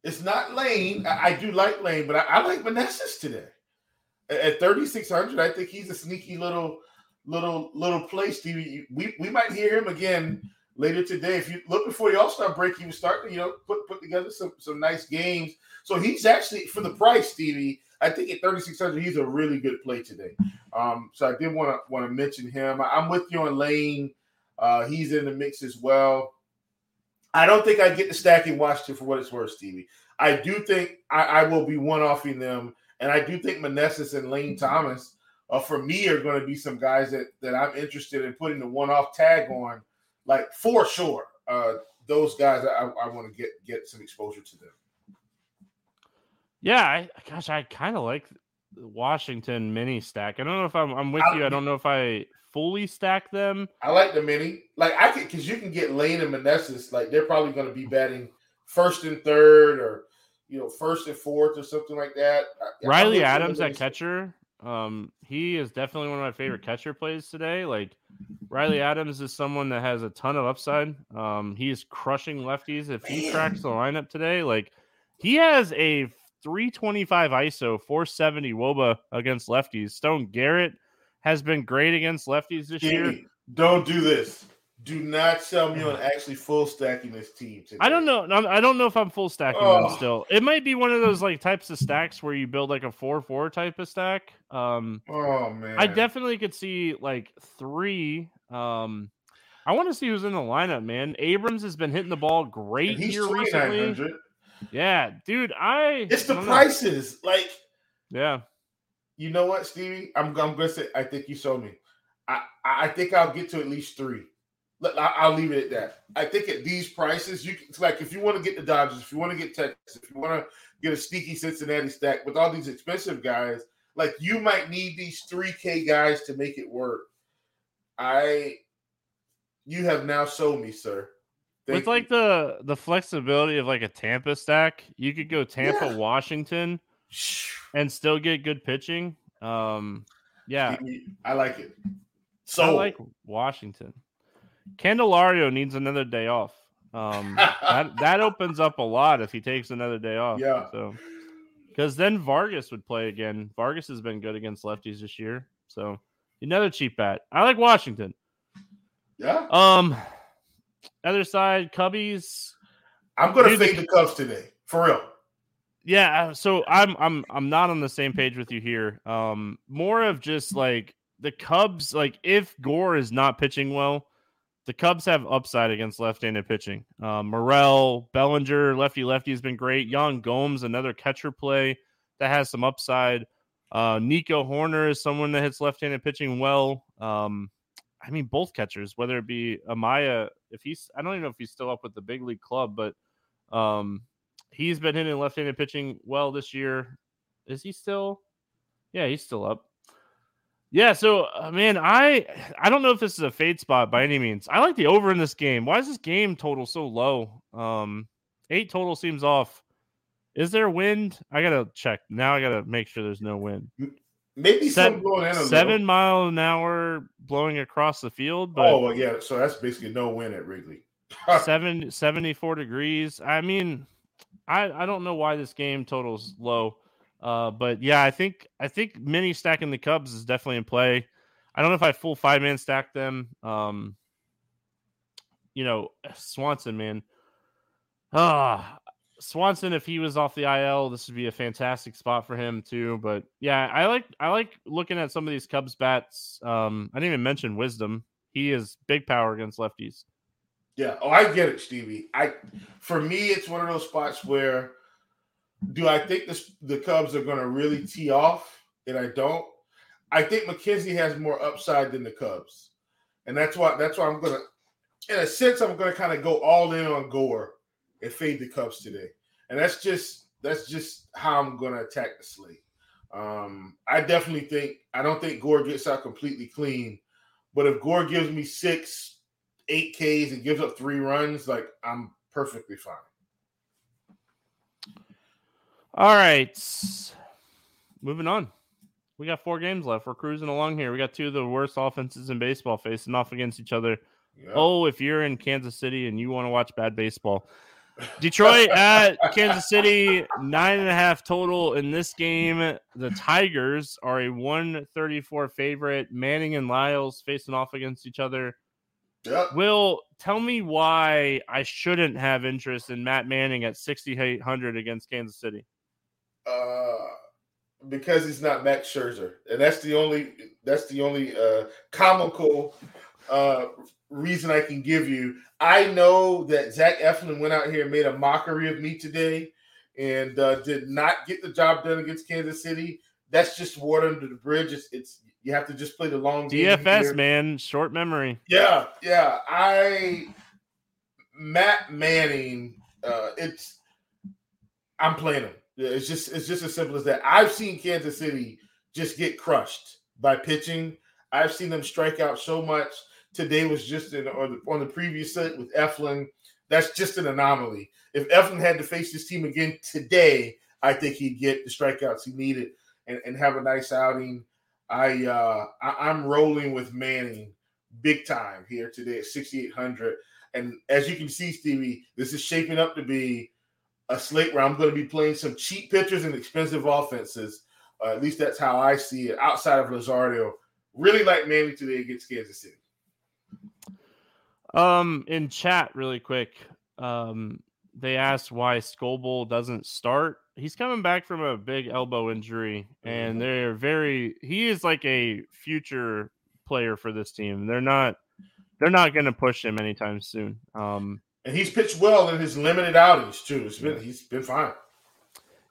It's not Lane. I, I do like Lane, but I, I like Meneses today. At, at 3600, I think he's a sneaky little, little, little play, Stevie. We we might hear him again later today. If you look before the All Star break, he was starting, you know, put put together some some nice games. So he's actually for the price, Stevie. I think at 3600, he's a really good play today. Um, so I did want to want to mention him. I, am with you on Lane. Uh, he's in the mix as well. I don't think I get the stack in Washington for what it's worth, Stevie. I do think I, I will be one offing them, and I do think Meneses and Lane Thomas, uh, for me, are going to be some guys that that I'm interested in putting the one off tag on, like for sure. Uh, those guys, I, I want to get get some exposure to them. Yeah, I, gosh, I kind of like Washington mini stack. I don't know if I'm, I'm with you. I don't know if I fully stack them. I like the mini. Like I can because you can get Lane and Meneses. Like they're probably going to be batting first and third, or you know first and fourth, or something like that. Riley Adams at catcher. Um, he is definitely one of my favorite catcher plays today. Like Riley Adams is someone that has a ton of upside. Um, he is crushing lefties. If he tracks the lineup today, like he has a 325 ISO, 470 Woba against lefties. Stone Garrett has been great against lefties this Jimmy, year. Don't do this. Do not sell me on actually full stacking this team. Today. I don't know. I don't know if I'm full stacking oh. them still. It might be one of those like types of stacks where you build like a four four type of stack. Um, oh man, I definitely could see like three. Um, I want to see who's in the lineup, man. Abrams has been hitting the ball great here recently. Yeah, dude. I it's the prices. Know. Like, yeah. You know what, Stevie? I'm, I'm gonna say. I think you showed me. I I think I'll get to at least three. I'll leave it at that. I think at these prices, you can, like if you want to get the Dodgers, if you want to get Texas, if you want to get a sneaky Cincinnati stack with all these expensive guys, like you might need these three K guys to make it work. I, you have now sold me, sir. Thank With you. like the the flexibility of like a Tampa stack, you could go Tampa, yeah. Washington, and still get good pitching. Um, yeah, I like it. So I like Washington. Candelario needs another day off. Um, (laughs) that that opens up a lot if he takes another day off. Yeah. So, because then Vargas would play again. Vargas has been good against lefties this year. So another cheap bat. I like Washington. Yeah. Um, other side, Cubbies. I'm gonna fade the Cubs today for real. Yeah, uh, so I'm I'm I'm not on the same page with you here. Um, more of just like the Cubs. Like if Gore is not pitching well, the Cubs have upside against left-handed pitching. Uh, Morel, Bellinger, lefty lefty has been great. Yan Gomes, another catcher play that has some upside. Uh, Nico Hoerner is someone that hits left-handed pitching well. Um, I mean, both catchers, whether it be Amaya, if he's, I don't even know if he's still up with the big league club, but um, he's been hitting left-handed pitching well this year. Is he still? Yeah, he's still up. Yeah, so uh, man, I I don't know if this is a fade spot by any means. I like the over in this game. Why is this game total so low? Um, eight total seems off. Is there wind? I gotta check now. I gotta make sure there's no wind. Maybe seven, blowing in seven mile an hour blowing across the field. But oh well, yeah, so that's basically no wind at Wrigley. (laughs) seven, 74 degrees. I mean, I I don't know why this game totals low. Uh, but yeah, I think I think mini stacking the Cubs is definitely in play. I don't know if I full five man stack them. Um, you know, Swanson, man. Ah, Swanson, if he was off the IL, this would be a fantastic spot for him too. But yeah, I like I like looking at some of these Cubs bats. Um, I didn't even mention Wisdom. He is big power against lefties. Yeah. Oh, I get it, Stevie. I for me, it's one of those spots where do I think this, the Cubs are going to really tee off? And I don't. I think MacKenzie has more upside than the Cubs, and that's why that's why I'm gonna in a sense, I'm to kind of go all in on Gore and fade the Cubs today, and that's just that's just how I'm to attack the slate. Um, I definitely think I don't think Gore gets out completely clean, but if Gore gives me six, eight Ks and gives up three runs, like I'm perfectly fine. All right, moving on. We got four games left. We're cruising along here. We got two of the worst offenses in baseball facing off against each other. Yep. Oh, if you're in Kansas City and you want to watch bad baseball, Detroit (laughs) at Kansas City, nine and a half total in this game. The Tigers are a 134 favorite. Manning and Lyles facing off against each other. Yep. Will, tell me why I shouldn't have interest in Matt Manning at 6,800 against Kansas City. Uh, because he's not Max Scherzer, and that's the only that's the only uh, comical uh, reason I can give you. I know that Zach Eflin went out here and made a mockery of me today and uh, did not get the job done against Kansas City. That's just water under the bridge. It's, it's you have to just play the long DFS man, short memory. Yeah, yeah. I Matt Manning. Uh, it's I'm playing him. It's just it's just as simple as that. I've seen Kansas City just get crushed by pitching. I've seen them strike out so much Today was just in on the, on the previous set with Eflin. That's just an anomaly. If Eflin had to face this team again today, I think he'd get the strikeouts he needed and, and have a nice outing. I, uh, I I'm rolling with Manning big time here today at 6,800. And as you can see, Stevie, this is shaping up to be a slate where I'm going to be playing some cheap pitchers and expensive offenses. Uh, at least that's how I see it. Outside of Luzardo, really like Manning today against Kansas City. Um, in chat, really quick, um, they asked why Skubal doesn't start. He's coming back from a big elbow injury, and mm-hmm. they're very. He is like a future player for this team. They're not. They're not going to push him anytime soon. Um, and he's pitched well in his limited outings too. Been he's been fine.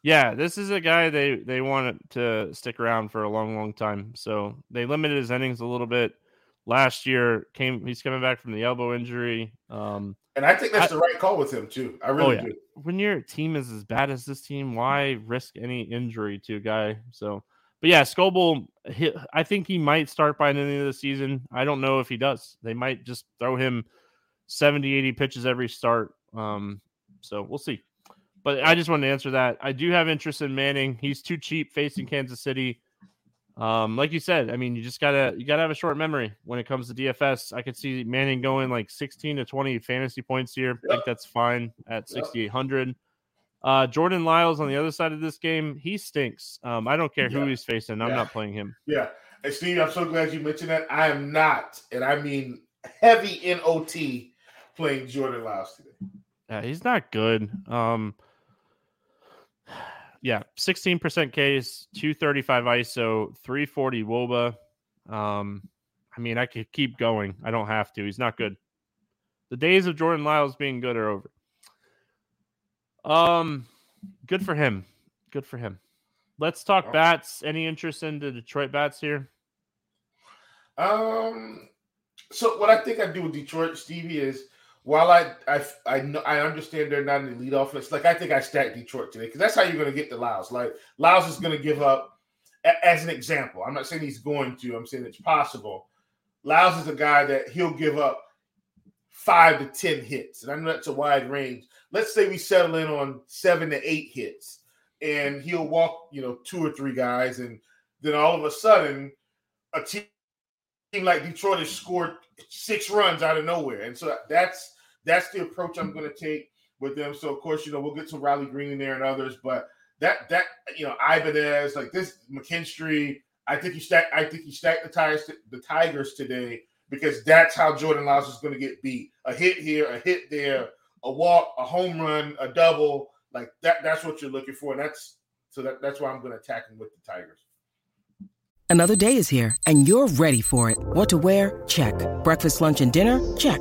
Yeah, this is a guy they they want to stick around for a long, long time. So they limited his innings a little bit last year came he's coming back from the elbow injury um and i think that's I, the right call with him too. I really oh, yeah. do. When your team is as bad as this team why risk any injury to a guy? So but yeah Skubal, i think he might start by the end of the season. I don't know if he does. They might just throw him 70 80 pitches every start. Um so we'll see. But i just wanted to answer that. I do have interest in manning. He's too cheap facing kansas city um, like you said, I mean, you just gotta you gotta have a short memory when it comes to DFS. I could see Manning going like 16 to 20 fantasy points here. I think that's fine at 6,800. Uh, Jordan Lyles on the other side of this game, he stinks. Um, I don't care yeah. who he's facing. I'm yeah. not playing him. Yeah. And Steve, I'm so glad you mentioned that. I am not, and I mean heavy NOT playing Jordan Lyles today. Yeah, he's not good. Um, yeah, 16% case, 235 ISO, 340 WOBA. Um, I mean, I could keep going. I don't have to. He's not good. The days of Jordan Lyles being good are over. Um, good for him. Good for him. Let's talk bats. Any interest in the Detroit bats here? Um, so what I think I do with Detroit, Stevie, is while I I I know I understand they're not an elite offense, like I think I stack Detroit today because that's how you're going to get the Lyles. Like Lyles is going to give up, as an example. I'm not saying he's going to. I'm saying it's possible. Lyles is a guy that he'll give up five to ten hits, and I know that's a wide range. Let's say we settle in on seven to eight hits, and he'll walk, you know, two or three guys, and then all of a sudden, a team like Detroit has scored six runs out of nowhere, and so that's that's the approach I'm going to take with them. So of course, you know, we'll get some Riley Greene in there and others, but that that you know, Ibanez, like this McKinstry, I think you stacked. I think you stacked the Tigers, the Tigers today because that's how Jordan Lyles is going to get beat. A hit here, a hit there, a walk, a home run, a double. Like that. That's what you're looking for, and that's so that, that's why I'm going to attack him with the Tigers. Another day is here, and you're ready for it. What to wear? Check. Breakfast, lunch, and dinner? Check.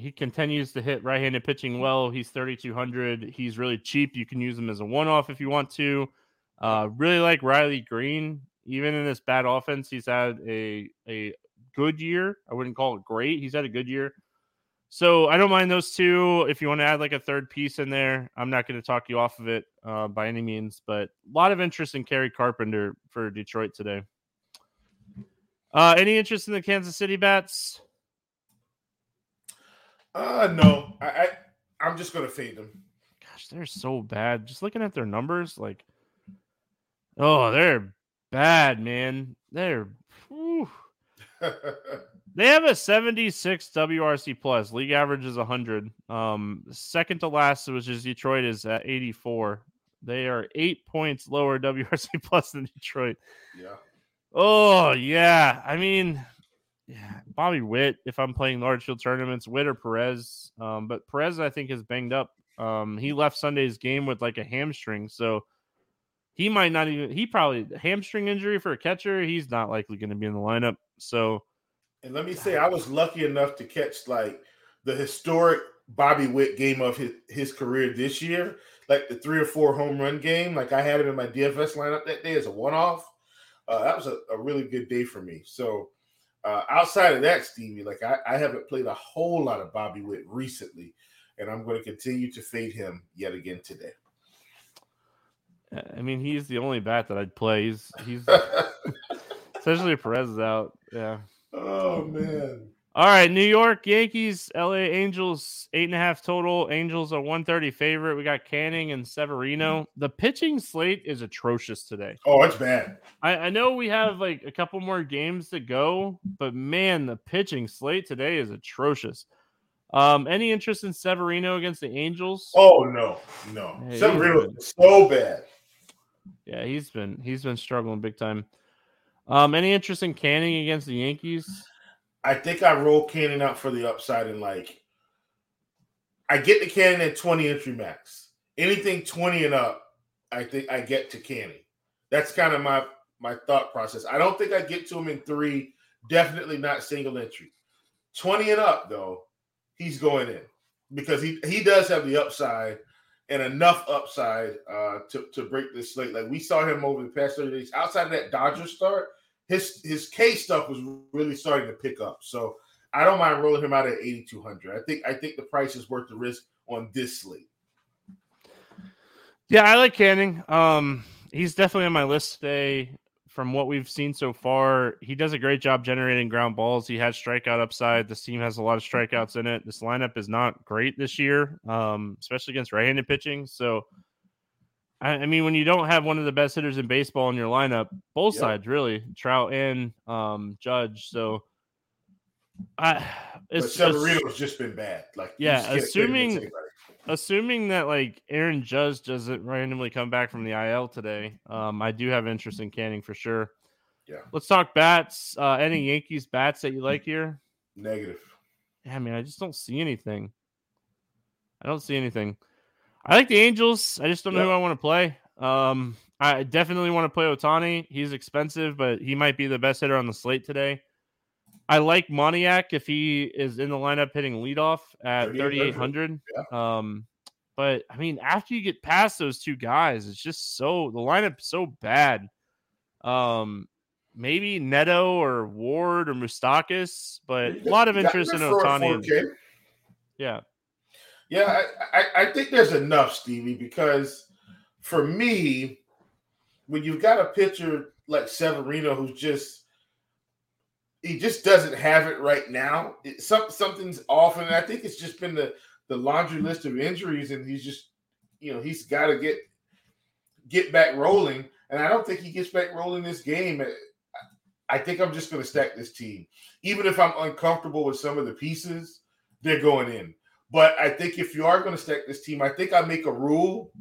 He continues to hit right-handed pitching well. He's 3,200. He's really cheap. You can use him as a one-off if you want to. Uh, really like Riley Greene. Even in this bad offense, he's had a a good year. I wouldn't call it great. He's had a good year. So I don't mind those two. If you want to add like a third piece in there, I'm not going to talk you off of it uh, by any means, but a lot of interest in Kerry Carpenter for Detroit today. Uh, any interest in the Kansas City bats? Uh no. I, I I'm just gonna fade them. Gosh, they're so bad. Just looking at their numbers, like, oh, they're bad, man. They're. (laughs) They have a 76 WRC plus. League average is 100. Um, second to last, which is Detroit, is at 84. They are eight points lower (laughs) WRC plus than Detroit. yeah. Oh yeah, I mean, Bobby Witt. If I'm playing large field tournaments, Witt or Perez. Um, but Perez, I think, is banged up. Um, he left Sunday's game with like a hamstring, so he might not even. He probably hamstring injury for a catcher. He's not likely going to be in the lineup. So And let me say, I was lucky enough to catch like the historic Bobby Witt game of his, his career this year, like the three or four home run game. Like I had it in my DFS lineup that day as a one off. Uh, that was a, a really good day for me. So uh, outside of that, Stevie, like I, I haven't played a whole lot of Bobby Witt recently, and I'm going to continue to fade him yet again today. I mean, he's the only bat that I'd play. He's he's (laughs) especially if Perez is out. Yeah. oh man. All right, New York Yankees, LA Angels, eight and a half total. Angels a 130 favorite. We got Canning and Severino. The pitching slate is atrocious today. Oh, it's bad. I, I know we have like a couple more games to go, but man, the pitching slate today is atrocious. Um, any interest in Severino against the Angels? Oh no, no. Hey, Severino he's is so bad. Yeah, he's been he's been struggling big time. Um, any interest in Canning against the Yankees? I think I roll Canning out for the upside and like I get the Canning at 20 entry max. Anything 20 and up, I think I get to Canning. That's kind of my my thought process. I don't think I get to him in three, definitely not single entry. 20 and up, though, he's going in because he he does have the upside and enough upside uh to, to break this slate. Like we saw him over the past 30 days. Outside of that Dodgers start, his his K stuff was really starting to pick up. So I don't mind rolling him out at 8,200. I think I think the price is worth the risk on this slate. Yeah, I like Canning. Um, he's definitely on my list today. From what we've seen so far, he does a great job generating ground balls. He has strikeout upside. This team has a lot of strikeouts in it. This lineup is not great this year, um, especially against right-handed pitching. So, I, I mean, when you don't have one of the best hitters in baseball in your lineup, both Yep. sides really, Trout and um, Judge. So, I (sighs) But it's, it's Severino's just been bad. Like Yeah, just can't fit him assuming- assuming that like Aaron Judge doesn't randomly come back from the IL today, um, I do have interest in Canning for sure. Yeah. Let's talk bats. Uh, any Yankees bats that you like here? negative. Yeah, I mean, I just don't see anything. I don't see anything. I like the Angels. I just don't know who I want to play. Um, I definitely want to play Ohtani. He's expensive, but he might be the best hitter on the slate today. I like Moniak if he is in the lineup hitting leadoff at 3,800. 3,800. Um, but I mean, after you get past those two guys, it's just so the lineup's so bad. Um, maybe Neto or Ward or Moustakas, but a lot of interest in him for a Ohtani. Yeah. Yeah, I, I, I think there's enough, Stevie, because for me, when you've got a pitcher like Severino who's just he just doesn't have it right now. It, some, something's off, and I think it's just been the the laundry list of injuries, and he's just you know he's got to get get back rolling, and I don't think he gets back rolling this game. I think I'm just going to stack this team, even if I'm uncomfortable with some of the pieces. They're going in. But I think if you are going to stack this team, I think I make a rule.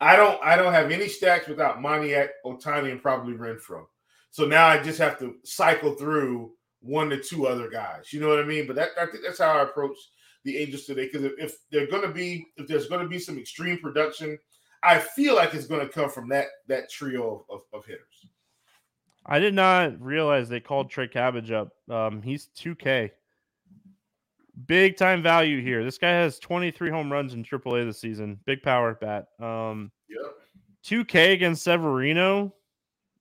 I don't I don't have any stacks without Moniak, Ohtani, and probably Renfroe. So now I just have to cycle through one to two other guys. You know what I mean? But that I think that's how I approach the Angels today. Because if, if they're going to be, if there's going to be some extreme production, I feel like it's going to come from that that trio of, of, hitters. I did not realize they called Trey Cabbage up. Um, he's 2K. Big time value here. This guy has 23 home runs in AAA this season. Big power bat. Um, Yep. 2K against Severino.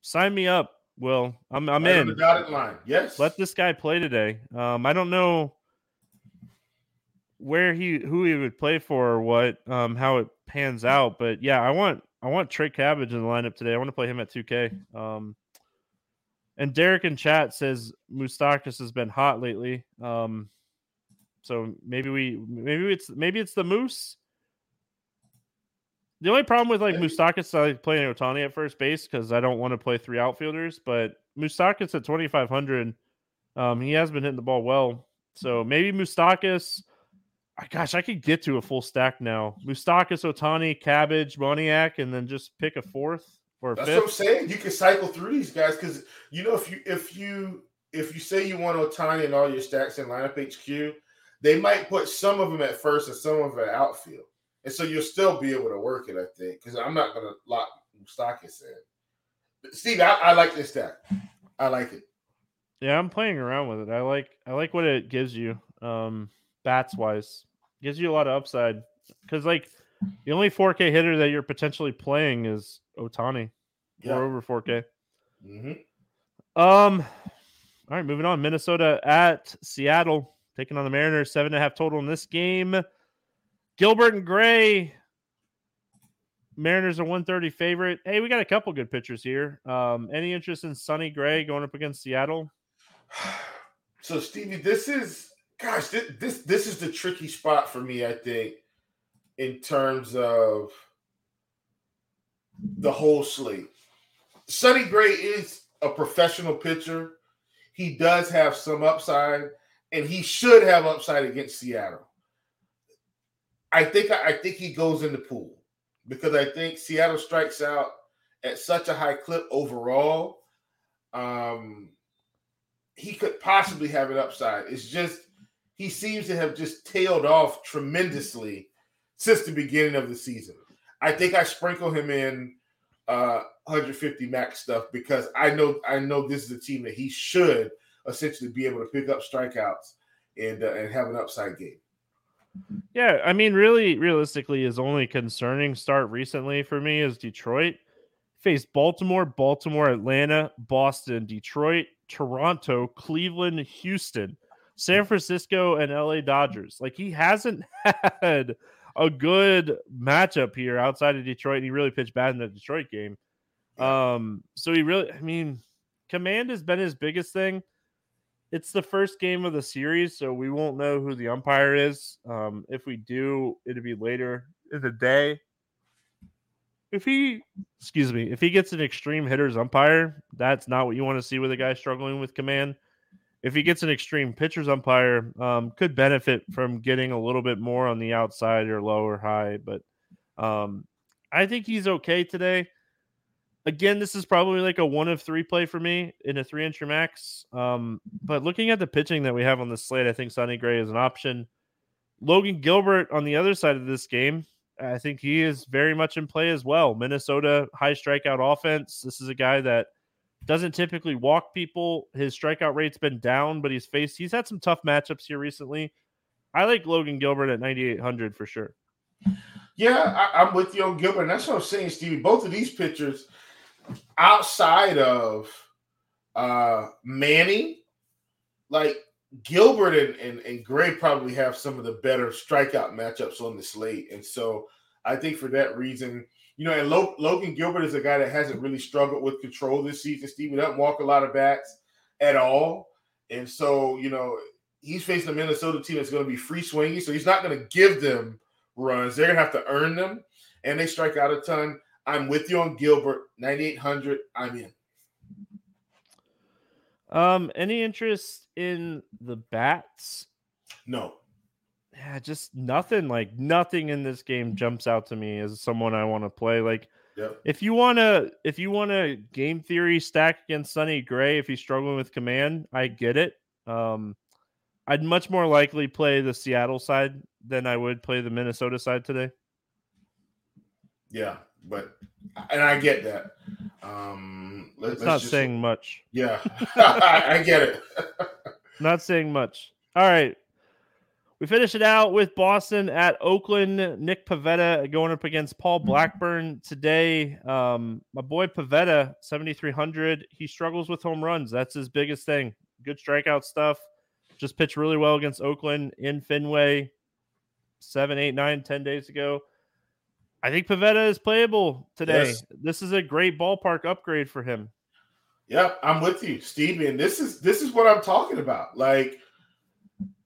Sign me up. Will I'm I'm Right in. the dotted line. Yes. Let this guy play today. Um, I don't know where he who he would play for or what um how it pans out, but yeah, I want I want Trey Cabbage in the lineup today. I want to play him at 2K. Um, and Derek in chat says Moustakas has been hot lately. Um, so maybe we maybe it's maybe it's the Moose. The only problem with like I like playing Ohtani at first base because I don't want to play three outfielders. But Moustakas at twenty five hundred, um, he has been hitting the ball well. So maybe Moustakas. ah, Gosh, I could get to a full stack now. Moustakas, Ohtani, Cabbage, Moniak, and then just pick a fourth or a That's what I'm saying. You can cycle through these guys because you know if you if you if you say you want Ohtani and all your stacks in LineupHQ, they might put some of them at first and some of them at outfield, and so you'll still be able to work it. I think because I'm not going to lock Moustakas in. Steve, I, I like this stack. I like it. Yeah, I'm playing around with it. I like I like what it gives you. Um bats wise. Gives you a lot of upside. Cause like the only 4K hitter that you're potentially playing is Ohtani. Yeah. Or over 4K. hmm Um all right, moving on. Minnesota at Seattle, taking on the Mariners, seven and a half total in this game. Gilbert and Gray. Mariners are 130 favorite. Hey, we got a couple good pitchers here. Um, any interest in Sonny Gray going up against Seattle? (sighs) So Stevie, this is gosh, this, this this is the tricky spot for me. I think in terms of the whole slate. Sonny Gray is a professional pitcher. He does have some upside, and he should have upside against Seattle. I think I think he goes in the pool because I think Seattle strikes out at such a high clip overall. Um, he could possibly have an upside. It's just he seems to have just tailed off tremendously since the beginning of the season. I think I sprinkle him in uh 150 max stuff because I know I know this is a team that he should essentially be able to pick up strikeouts and uh, and have an upside game. Yeah, I mean, really, realistically, his only concerning start recently for me is Detroit. Faced Baltimore, Baltimore, Atlanta, Boston, Detroit, Toronto, Cleveland, Houston, San Francisco, and LA Dodgers. Like he hasn't (laughs) had a good matchup here outside of Detroit. And he really pitched bad in the Detroit game. Um, so he really, I mean, command has been his biggest thing. It's the first game of the series, so we won't know who the umpire is. Um, if we do, it'll be later in the day. If he, excuse me, if he gets an extreme hitters umpire, that's not what you want to see with a guy struggling with command. If he gets an extreme pitchers umpire, um, could benefit from getting a little bit more on the outside or low or high. But um, I think he's okay today again, this is probably like a one of three play for me in a three entry max. Um, but looking at the pitching that we have on the slate, I think Sonny Gray is an option. Logan Gilbert on the other side of this game, I think he is very much in play as well. Minnesota high strikeout offense. This is a guy that doesn't typically walk people. His strikeout rate's been down, but he's faced he's had some tough matchups here recently. I like Logan Gilbert at 9800 for sure. Yeah, I, I'm with you on Gilbert. And that's what I'm saying, Stevie. Both of these pitchers, outside of uh Manny, like Gilbert and, and, and Gray probably have some of the better strikeout matchups on the slate. And so I think for that reason, you know, and Logan Gilbert is a guy that hasn't really struggled with control this season. Steve, doesn't walk a lot of bats at all. And so, you know, he's facing a Minnesota team that's going to be free swinging. So he's not going to give them runs. They're going to have to earn them. And they strike out a ton. I'm with you on Gilbert, 9,800. I'm in. Um, any interest in the bats? No. Yeah, just nothing. Like nothing in this game jumps out to me as someone I want to play. Like Yep. if you want to, if you want to game theory stack against Sonny Gray, if he's struggling with command, I get it. Um, I'd much more likely play the Seattle side than I would play the Minnesota side today. Yeah, but and I get that. Um, let, it's not just, saying much. Yeah, I, (laughs) (laughs) I get it. (laughs) not saying much. All right. We finish it out with Boston at Oakland. Nick Pivetta going up against Paul Blackburn today. Um, my boy Pivetta, 7,300. He struggles with home runs. That's his biggest thing. Good strikeout stuff. Just pitched really well against Oakland in Fenway seven, eight, nine, ten days ago. I think Pivetta is playable today. Yes. This is a great ballpark upgrade for him. Yep, I'm with you, Stevie. And this is this is what I'm talking about. Like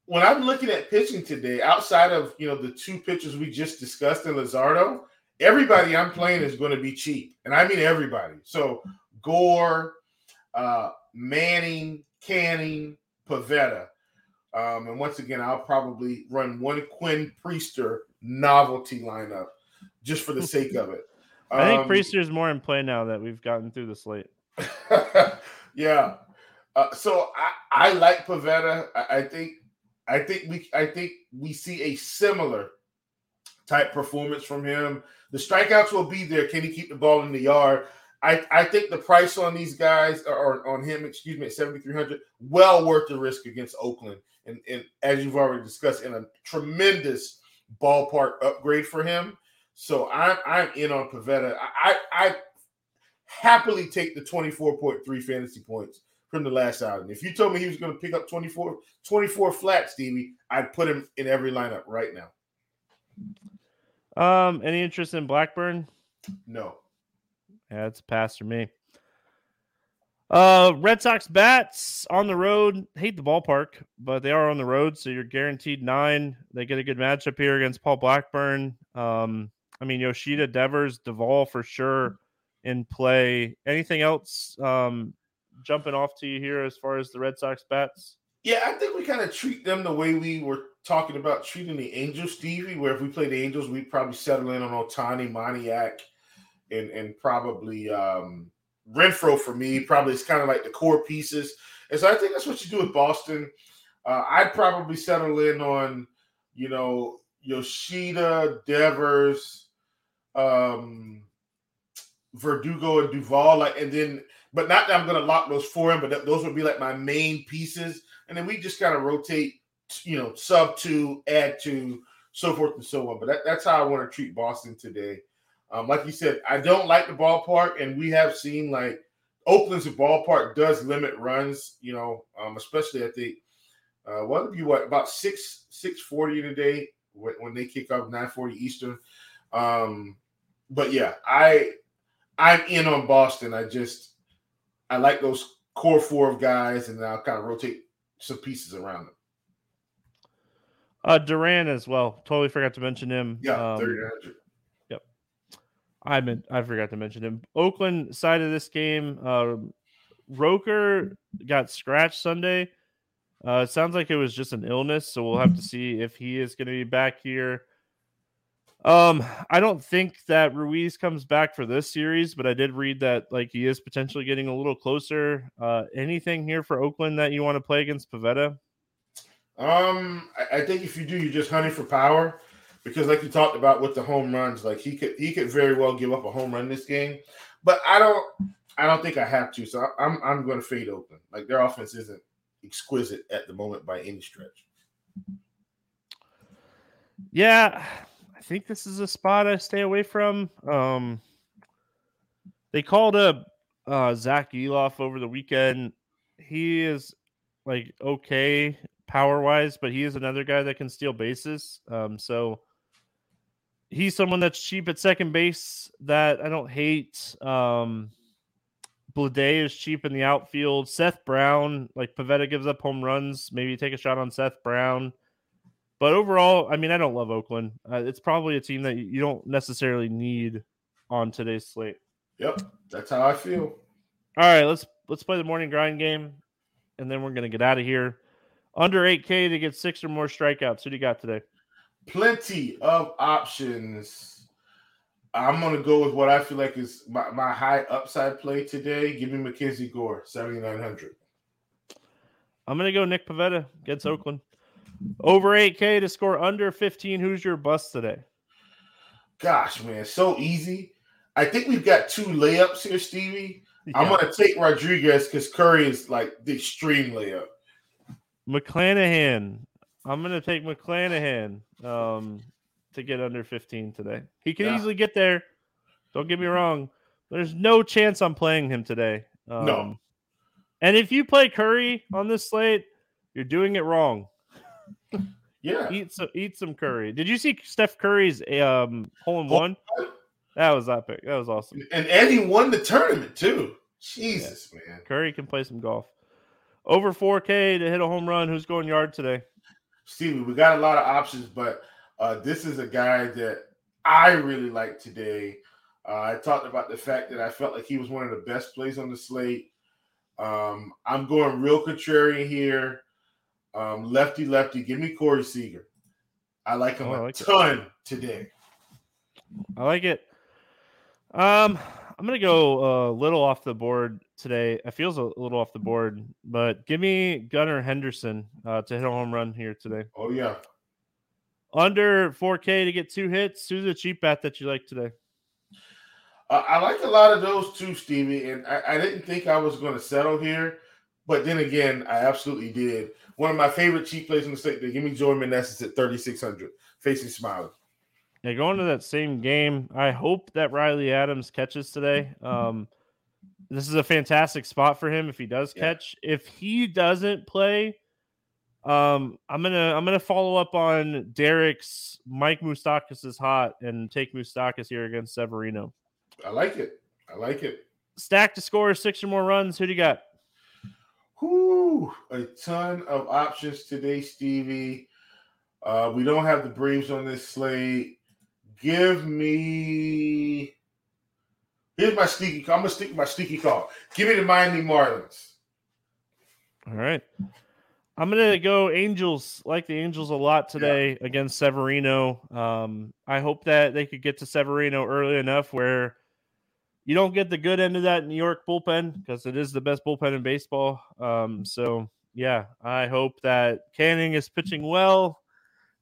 when I'm looking at pitching today, outside of you know the two pitchers we just discussed in Luzardo, everybody I'm playing is going to be cheap, and I mean everybody. So Gore, uh, Manning, Canning, Pivetta, um, and once again, I'll probably run one Quinn Priester novelty lineup just for the sake of it. Um, (laughs) I think um, Priester is more in play now that we've gotten through the slate. (laughs) yeah. Uh, so I, I like Pivetta. I, I think I think we I think we see a similar type performance from him. The strikeouts will be there. Can he keep the ball in the yard? I, I think the price on these guys or on him, excuse me, at 7,300, well worth the risk against Oakland. And, and as you've already discussed, in a tremendous ballpark upgrade for him. So I'm I'm in on Pivetta. I I happily take the 24.3 fantasy points from the last outing. If you told me he was going to pick up 24, 24 flat, Stevie, I'd put him in every lineup right now. Um, any interest in Blackburn? No. Yeah, it's a pass for me. Uh, Red Sox bats on the road. Hate the ballpark, but they are on the road, so you're guaranteed nine. They get a good matchup here against Paul Blackburn. Um, I mean Yoshida, Devers, Duvall for sure in play. Anything else um, jumping off to you here as far as the Red Sox bats? Yeah, I think we kind of treat them the way we were talking about treating the Angels, Stevie. Where if we play the Angels, we'd probably settle in on Ohtani, Moniak, and and probably um, Renfroe for me. Probably it's kind of like the core pieces. And so I think that's what you do with Boston. Uh, I'd probably settle in on, you know, Yoshida, Devers, um, Verdugo, and Duvall. Like, and then but not that I'm going to lock those for him, but those would be like my main pieces. And then we just kind of rotate, you know, sub to, add to, so forth and so on. But that, that's how I want to treat Boston today. Um, like you said, I don't like the ballpark, and we have seen like Oakland's ballpark does limit runs, you know, um, especially I think uh, what would be what about six six forty today when, when they kick off nine forty Eastern. Um, but yeah, I I'm in on Boston. I just I like those core four of guys, and I'll kind of rotate some pieces around them. Uh, Duran as well. Totally forgot to mention him. Yeah, um, Yep. I meant I forgot to mention him. Oakland side of this game, uh, Rooker got scratched Sunday. Uh, it sounds like it was just an illness, so we'll have to see if he is going to be back here. Um, I don't think that Ruiz comes back for this series, but I did read that like he is potentially getting a little closer. Uh, anything here for Oakland that you want to play against Pivetta? Um, I, I think if you do, you're just hunting for power because, like you talked about with the home runs, like he could he could very well give up a home run this game, but I don't I don't think I have to. So I'm I'm going to fade Oakland. Like their offense isn't exquisite at the moment by any stretch. Yeah, I think this is a spot I stay away from. Um, they called up uh, Zack Gelof over the weekend. He is like okay power wise, but he is another guy that can steal bases. Um, so he's someone that's cheap at second base that I don't hate. Um, Bleday is cheap in the outfield. Seth Brown, like Pivetta gives up home runs. Maybe take a shot on Seth Brown. But overall, I mean, I don't love Oakland. Uh, it's probably a team that you don't necessarily need on today's slate. Yep, that's how I feel. All right, let's let's play the morning grind game, and then we're gonna get out of here. Under 8K to get six or more strikeouts. Who do you got today? Plenty of options. I'm gonna go with what I feel like is my, my high upside play today. Give me MacKenzie Gore, 7,900. I'm gonna go Nick Pivetta against Oakland. Over 8K to score under 15. Who's your bust today? Gosh, man, so easy. I think we've got two layups here, Stevie. Yeah. I'm gonna take Rodriguez because Curry is like the extreme layup. McClanahan. I'm gonna take McClanahan um, to get under 15 today. He can yeah. easily get there. Don't get me wrong. There's no chance I'm playing him today. Um, no. And if you play Curry on this slate, you're doing it wrong. (laughs) Yeah. Eat some eat some curry. Did you see Steph Curry's um hole in one? That was epic. That was awesome. And Eddie won the tournament too. Jesus, yeah. man. Curry can play some golf. Over 4K to hit a home run. Who's going yard today? Stevie, we got a lot of options, but uh, this is a guy that I really like today. Uh, I talked about the fact that I felt like he was one of the best plays on the slate. Um, I'm going real contrarian here. Um, lefty, lefty. Give me Corey Seager. I like him oh, like a ton it. today. I like it. Um, I'm gonna go a little off the board today. It feels a little off the board, but give me Gunnar Henderson uh, to hit a home run here today. Oh yeah, under 4K to get two hits. Who's the cheap bat that you like today? Uh, I like a lot of those too, Stevie, and I, I didn't think I was going to settle here, but then again, I absolutely did. One of my favorite cheap plays in the state. They give me Joey Meneses at 3,600, facing Smyly. Yeah, going to that same game. I hope that Riley Adams catches today. Um, this is a fantastic spot for him if he does catch. Yeah. If he doesn't play, um, I'm gonna I'm gonna follow up on Derek's Mike Moustakas is hot and take Moustakas here against Severino. I like it. I like it. Stack to score six or more runs. Who do you got? Whoo, a ton of options today, Stevie. Uh, we don't have the Braves on this slate. Give me. Here's my sneaky. I'm gonna stick my sneaky call. Give me the Miami Marlins. All right. I'm gonna go Angels. Like the Angels a lot today yeah. against Severino. Um, I hope that they could get to Severino early enough where you don't get the good end of that New York bullpen because it is the best bullpen in baseball. Um, so yeah, I hope that Canning is pitching well,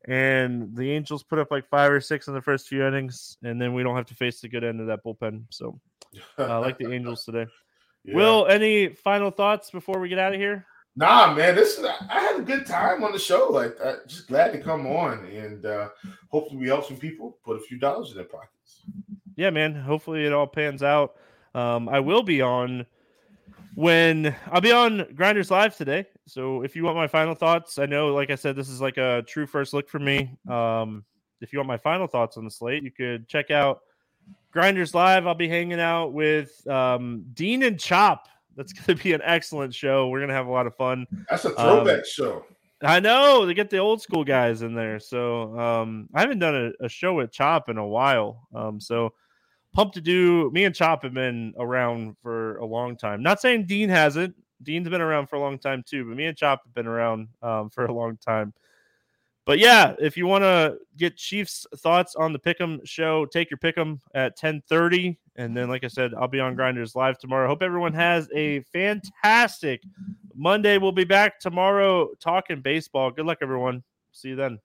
and the Angels put up like five or six in the first few innings, and then we don't have to face the good end of that bullpen. So uh, (laughs) I like the Angels today. Yeah. Will any final thoughts before we get out of here? Nah, man, this is, I had a good time on the show. Like, I, just glad to come on, and uh, hopefully we help some people put a few dollars in their pockets yeah, man. Hopefully it all pans out. Um, I will be on when I'll be on Grinders Live today. So if you want my final thoughts, I know, like I said, this is like a true first look for me. Um, if you want my final thoughts on the slate, you could check out Grinders Live. I'll be hanging out with um, Dean and Chop. That's (laughs) going to be an excellent show. We're going to have a lot of fun. That's a throwback um, show. I know they get the old school guys in there. So um, I haven't done a, a, show with Chop in a while. Um, so pumped to do. Me and Chop have been around for a long time. Not saying Dean hasn't. Dean's been around for a long time too, but me and Chop have been around um, for a long time. But yeah, if you want to get Chiefs thoughts on the Pick'em show, take your Pick'em at 10:30, and then, like I said, I'll be on Grinders live tomorrow. Hope everyone has a fantastic Monday. We'll be back tomorrow talking baseball. Good luck, everyone. See you then.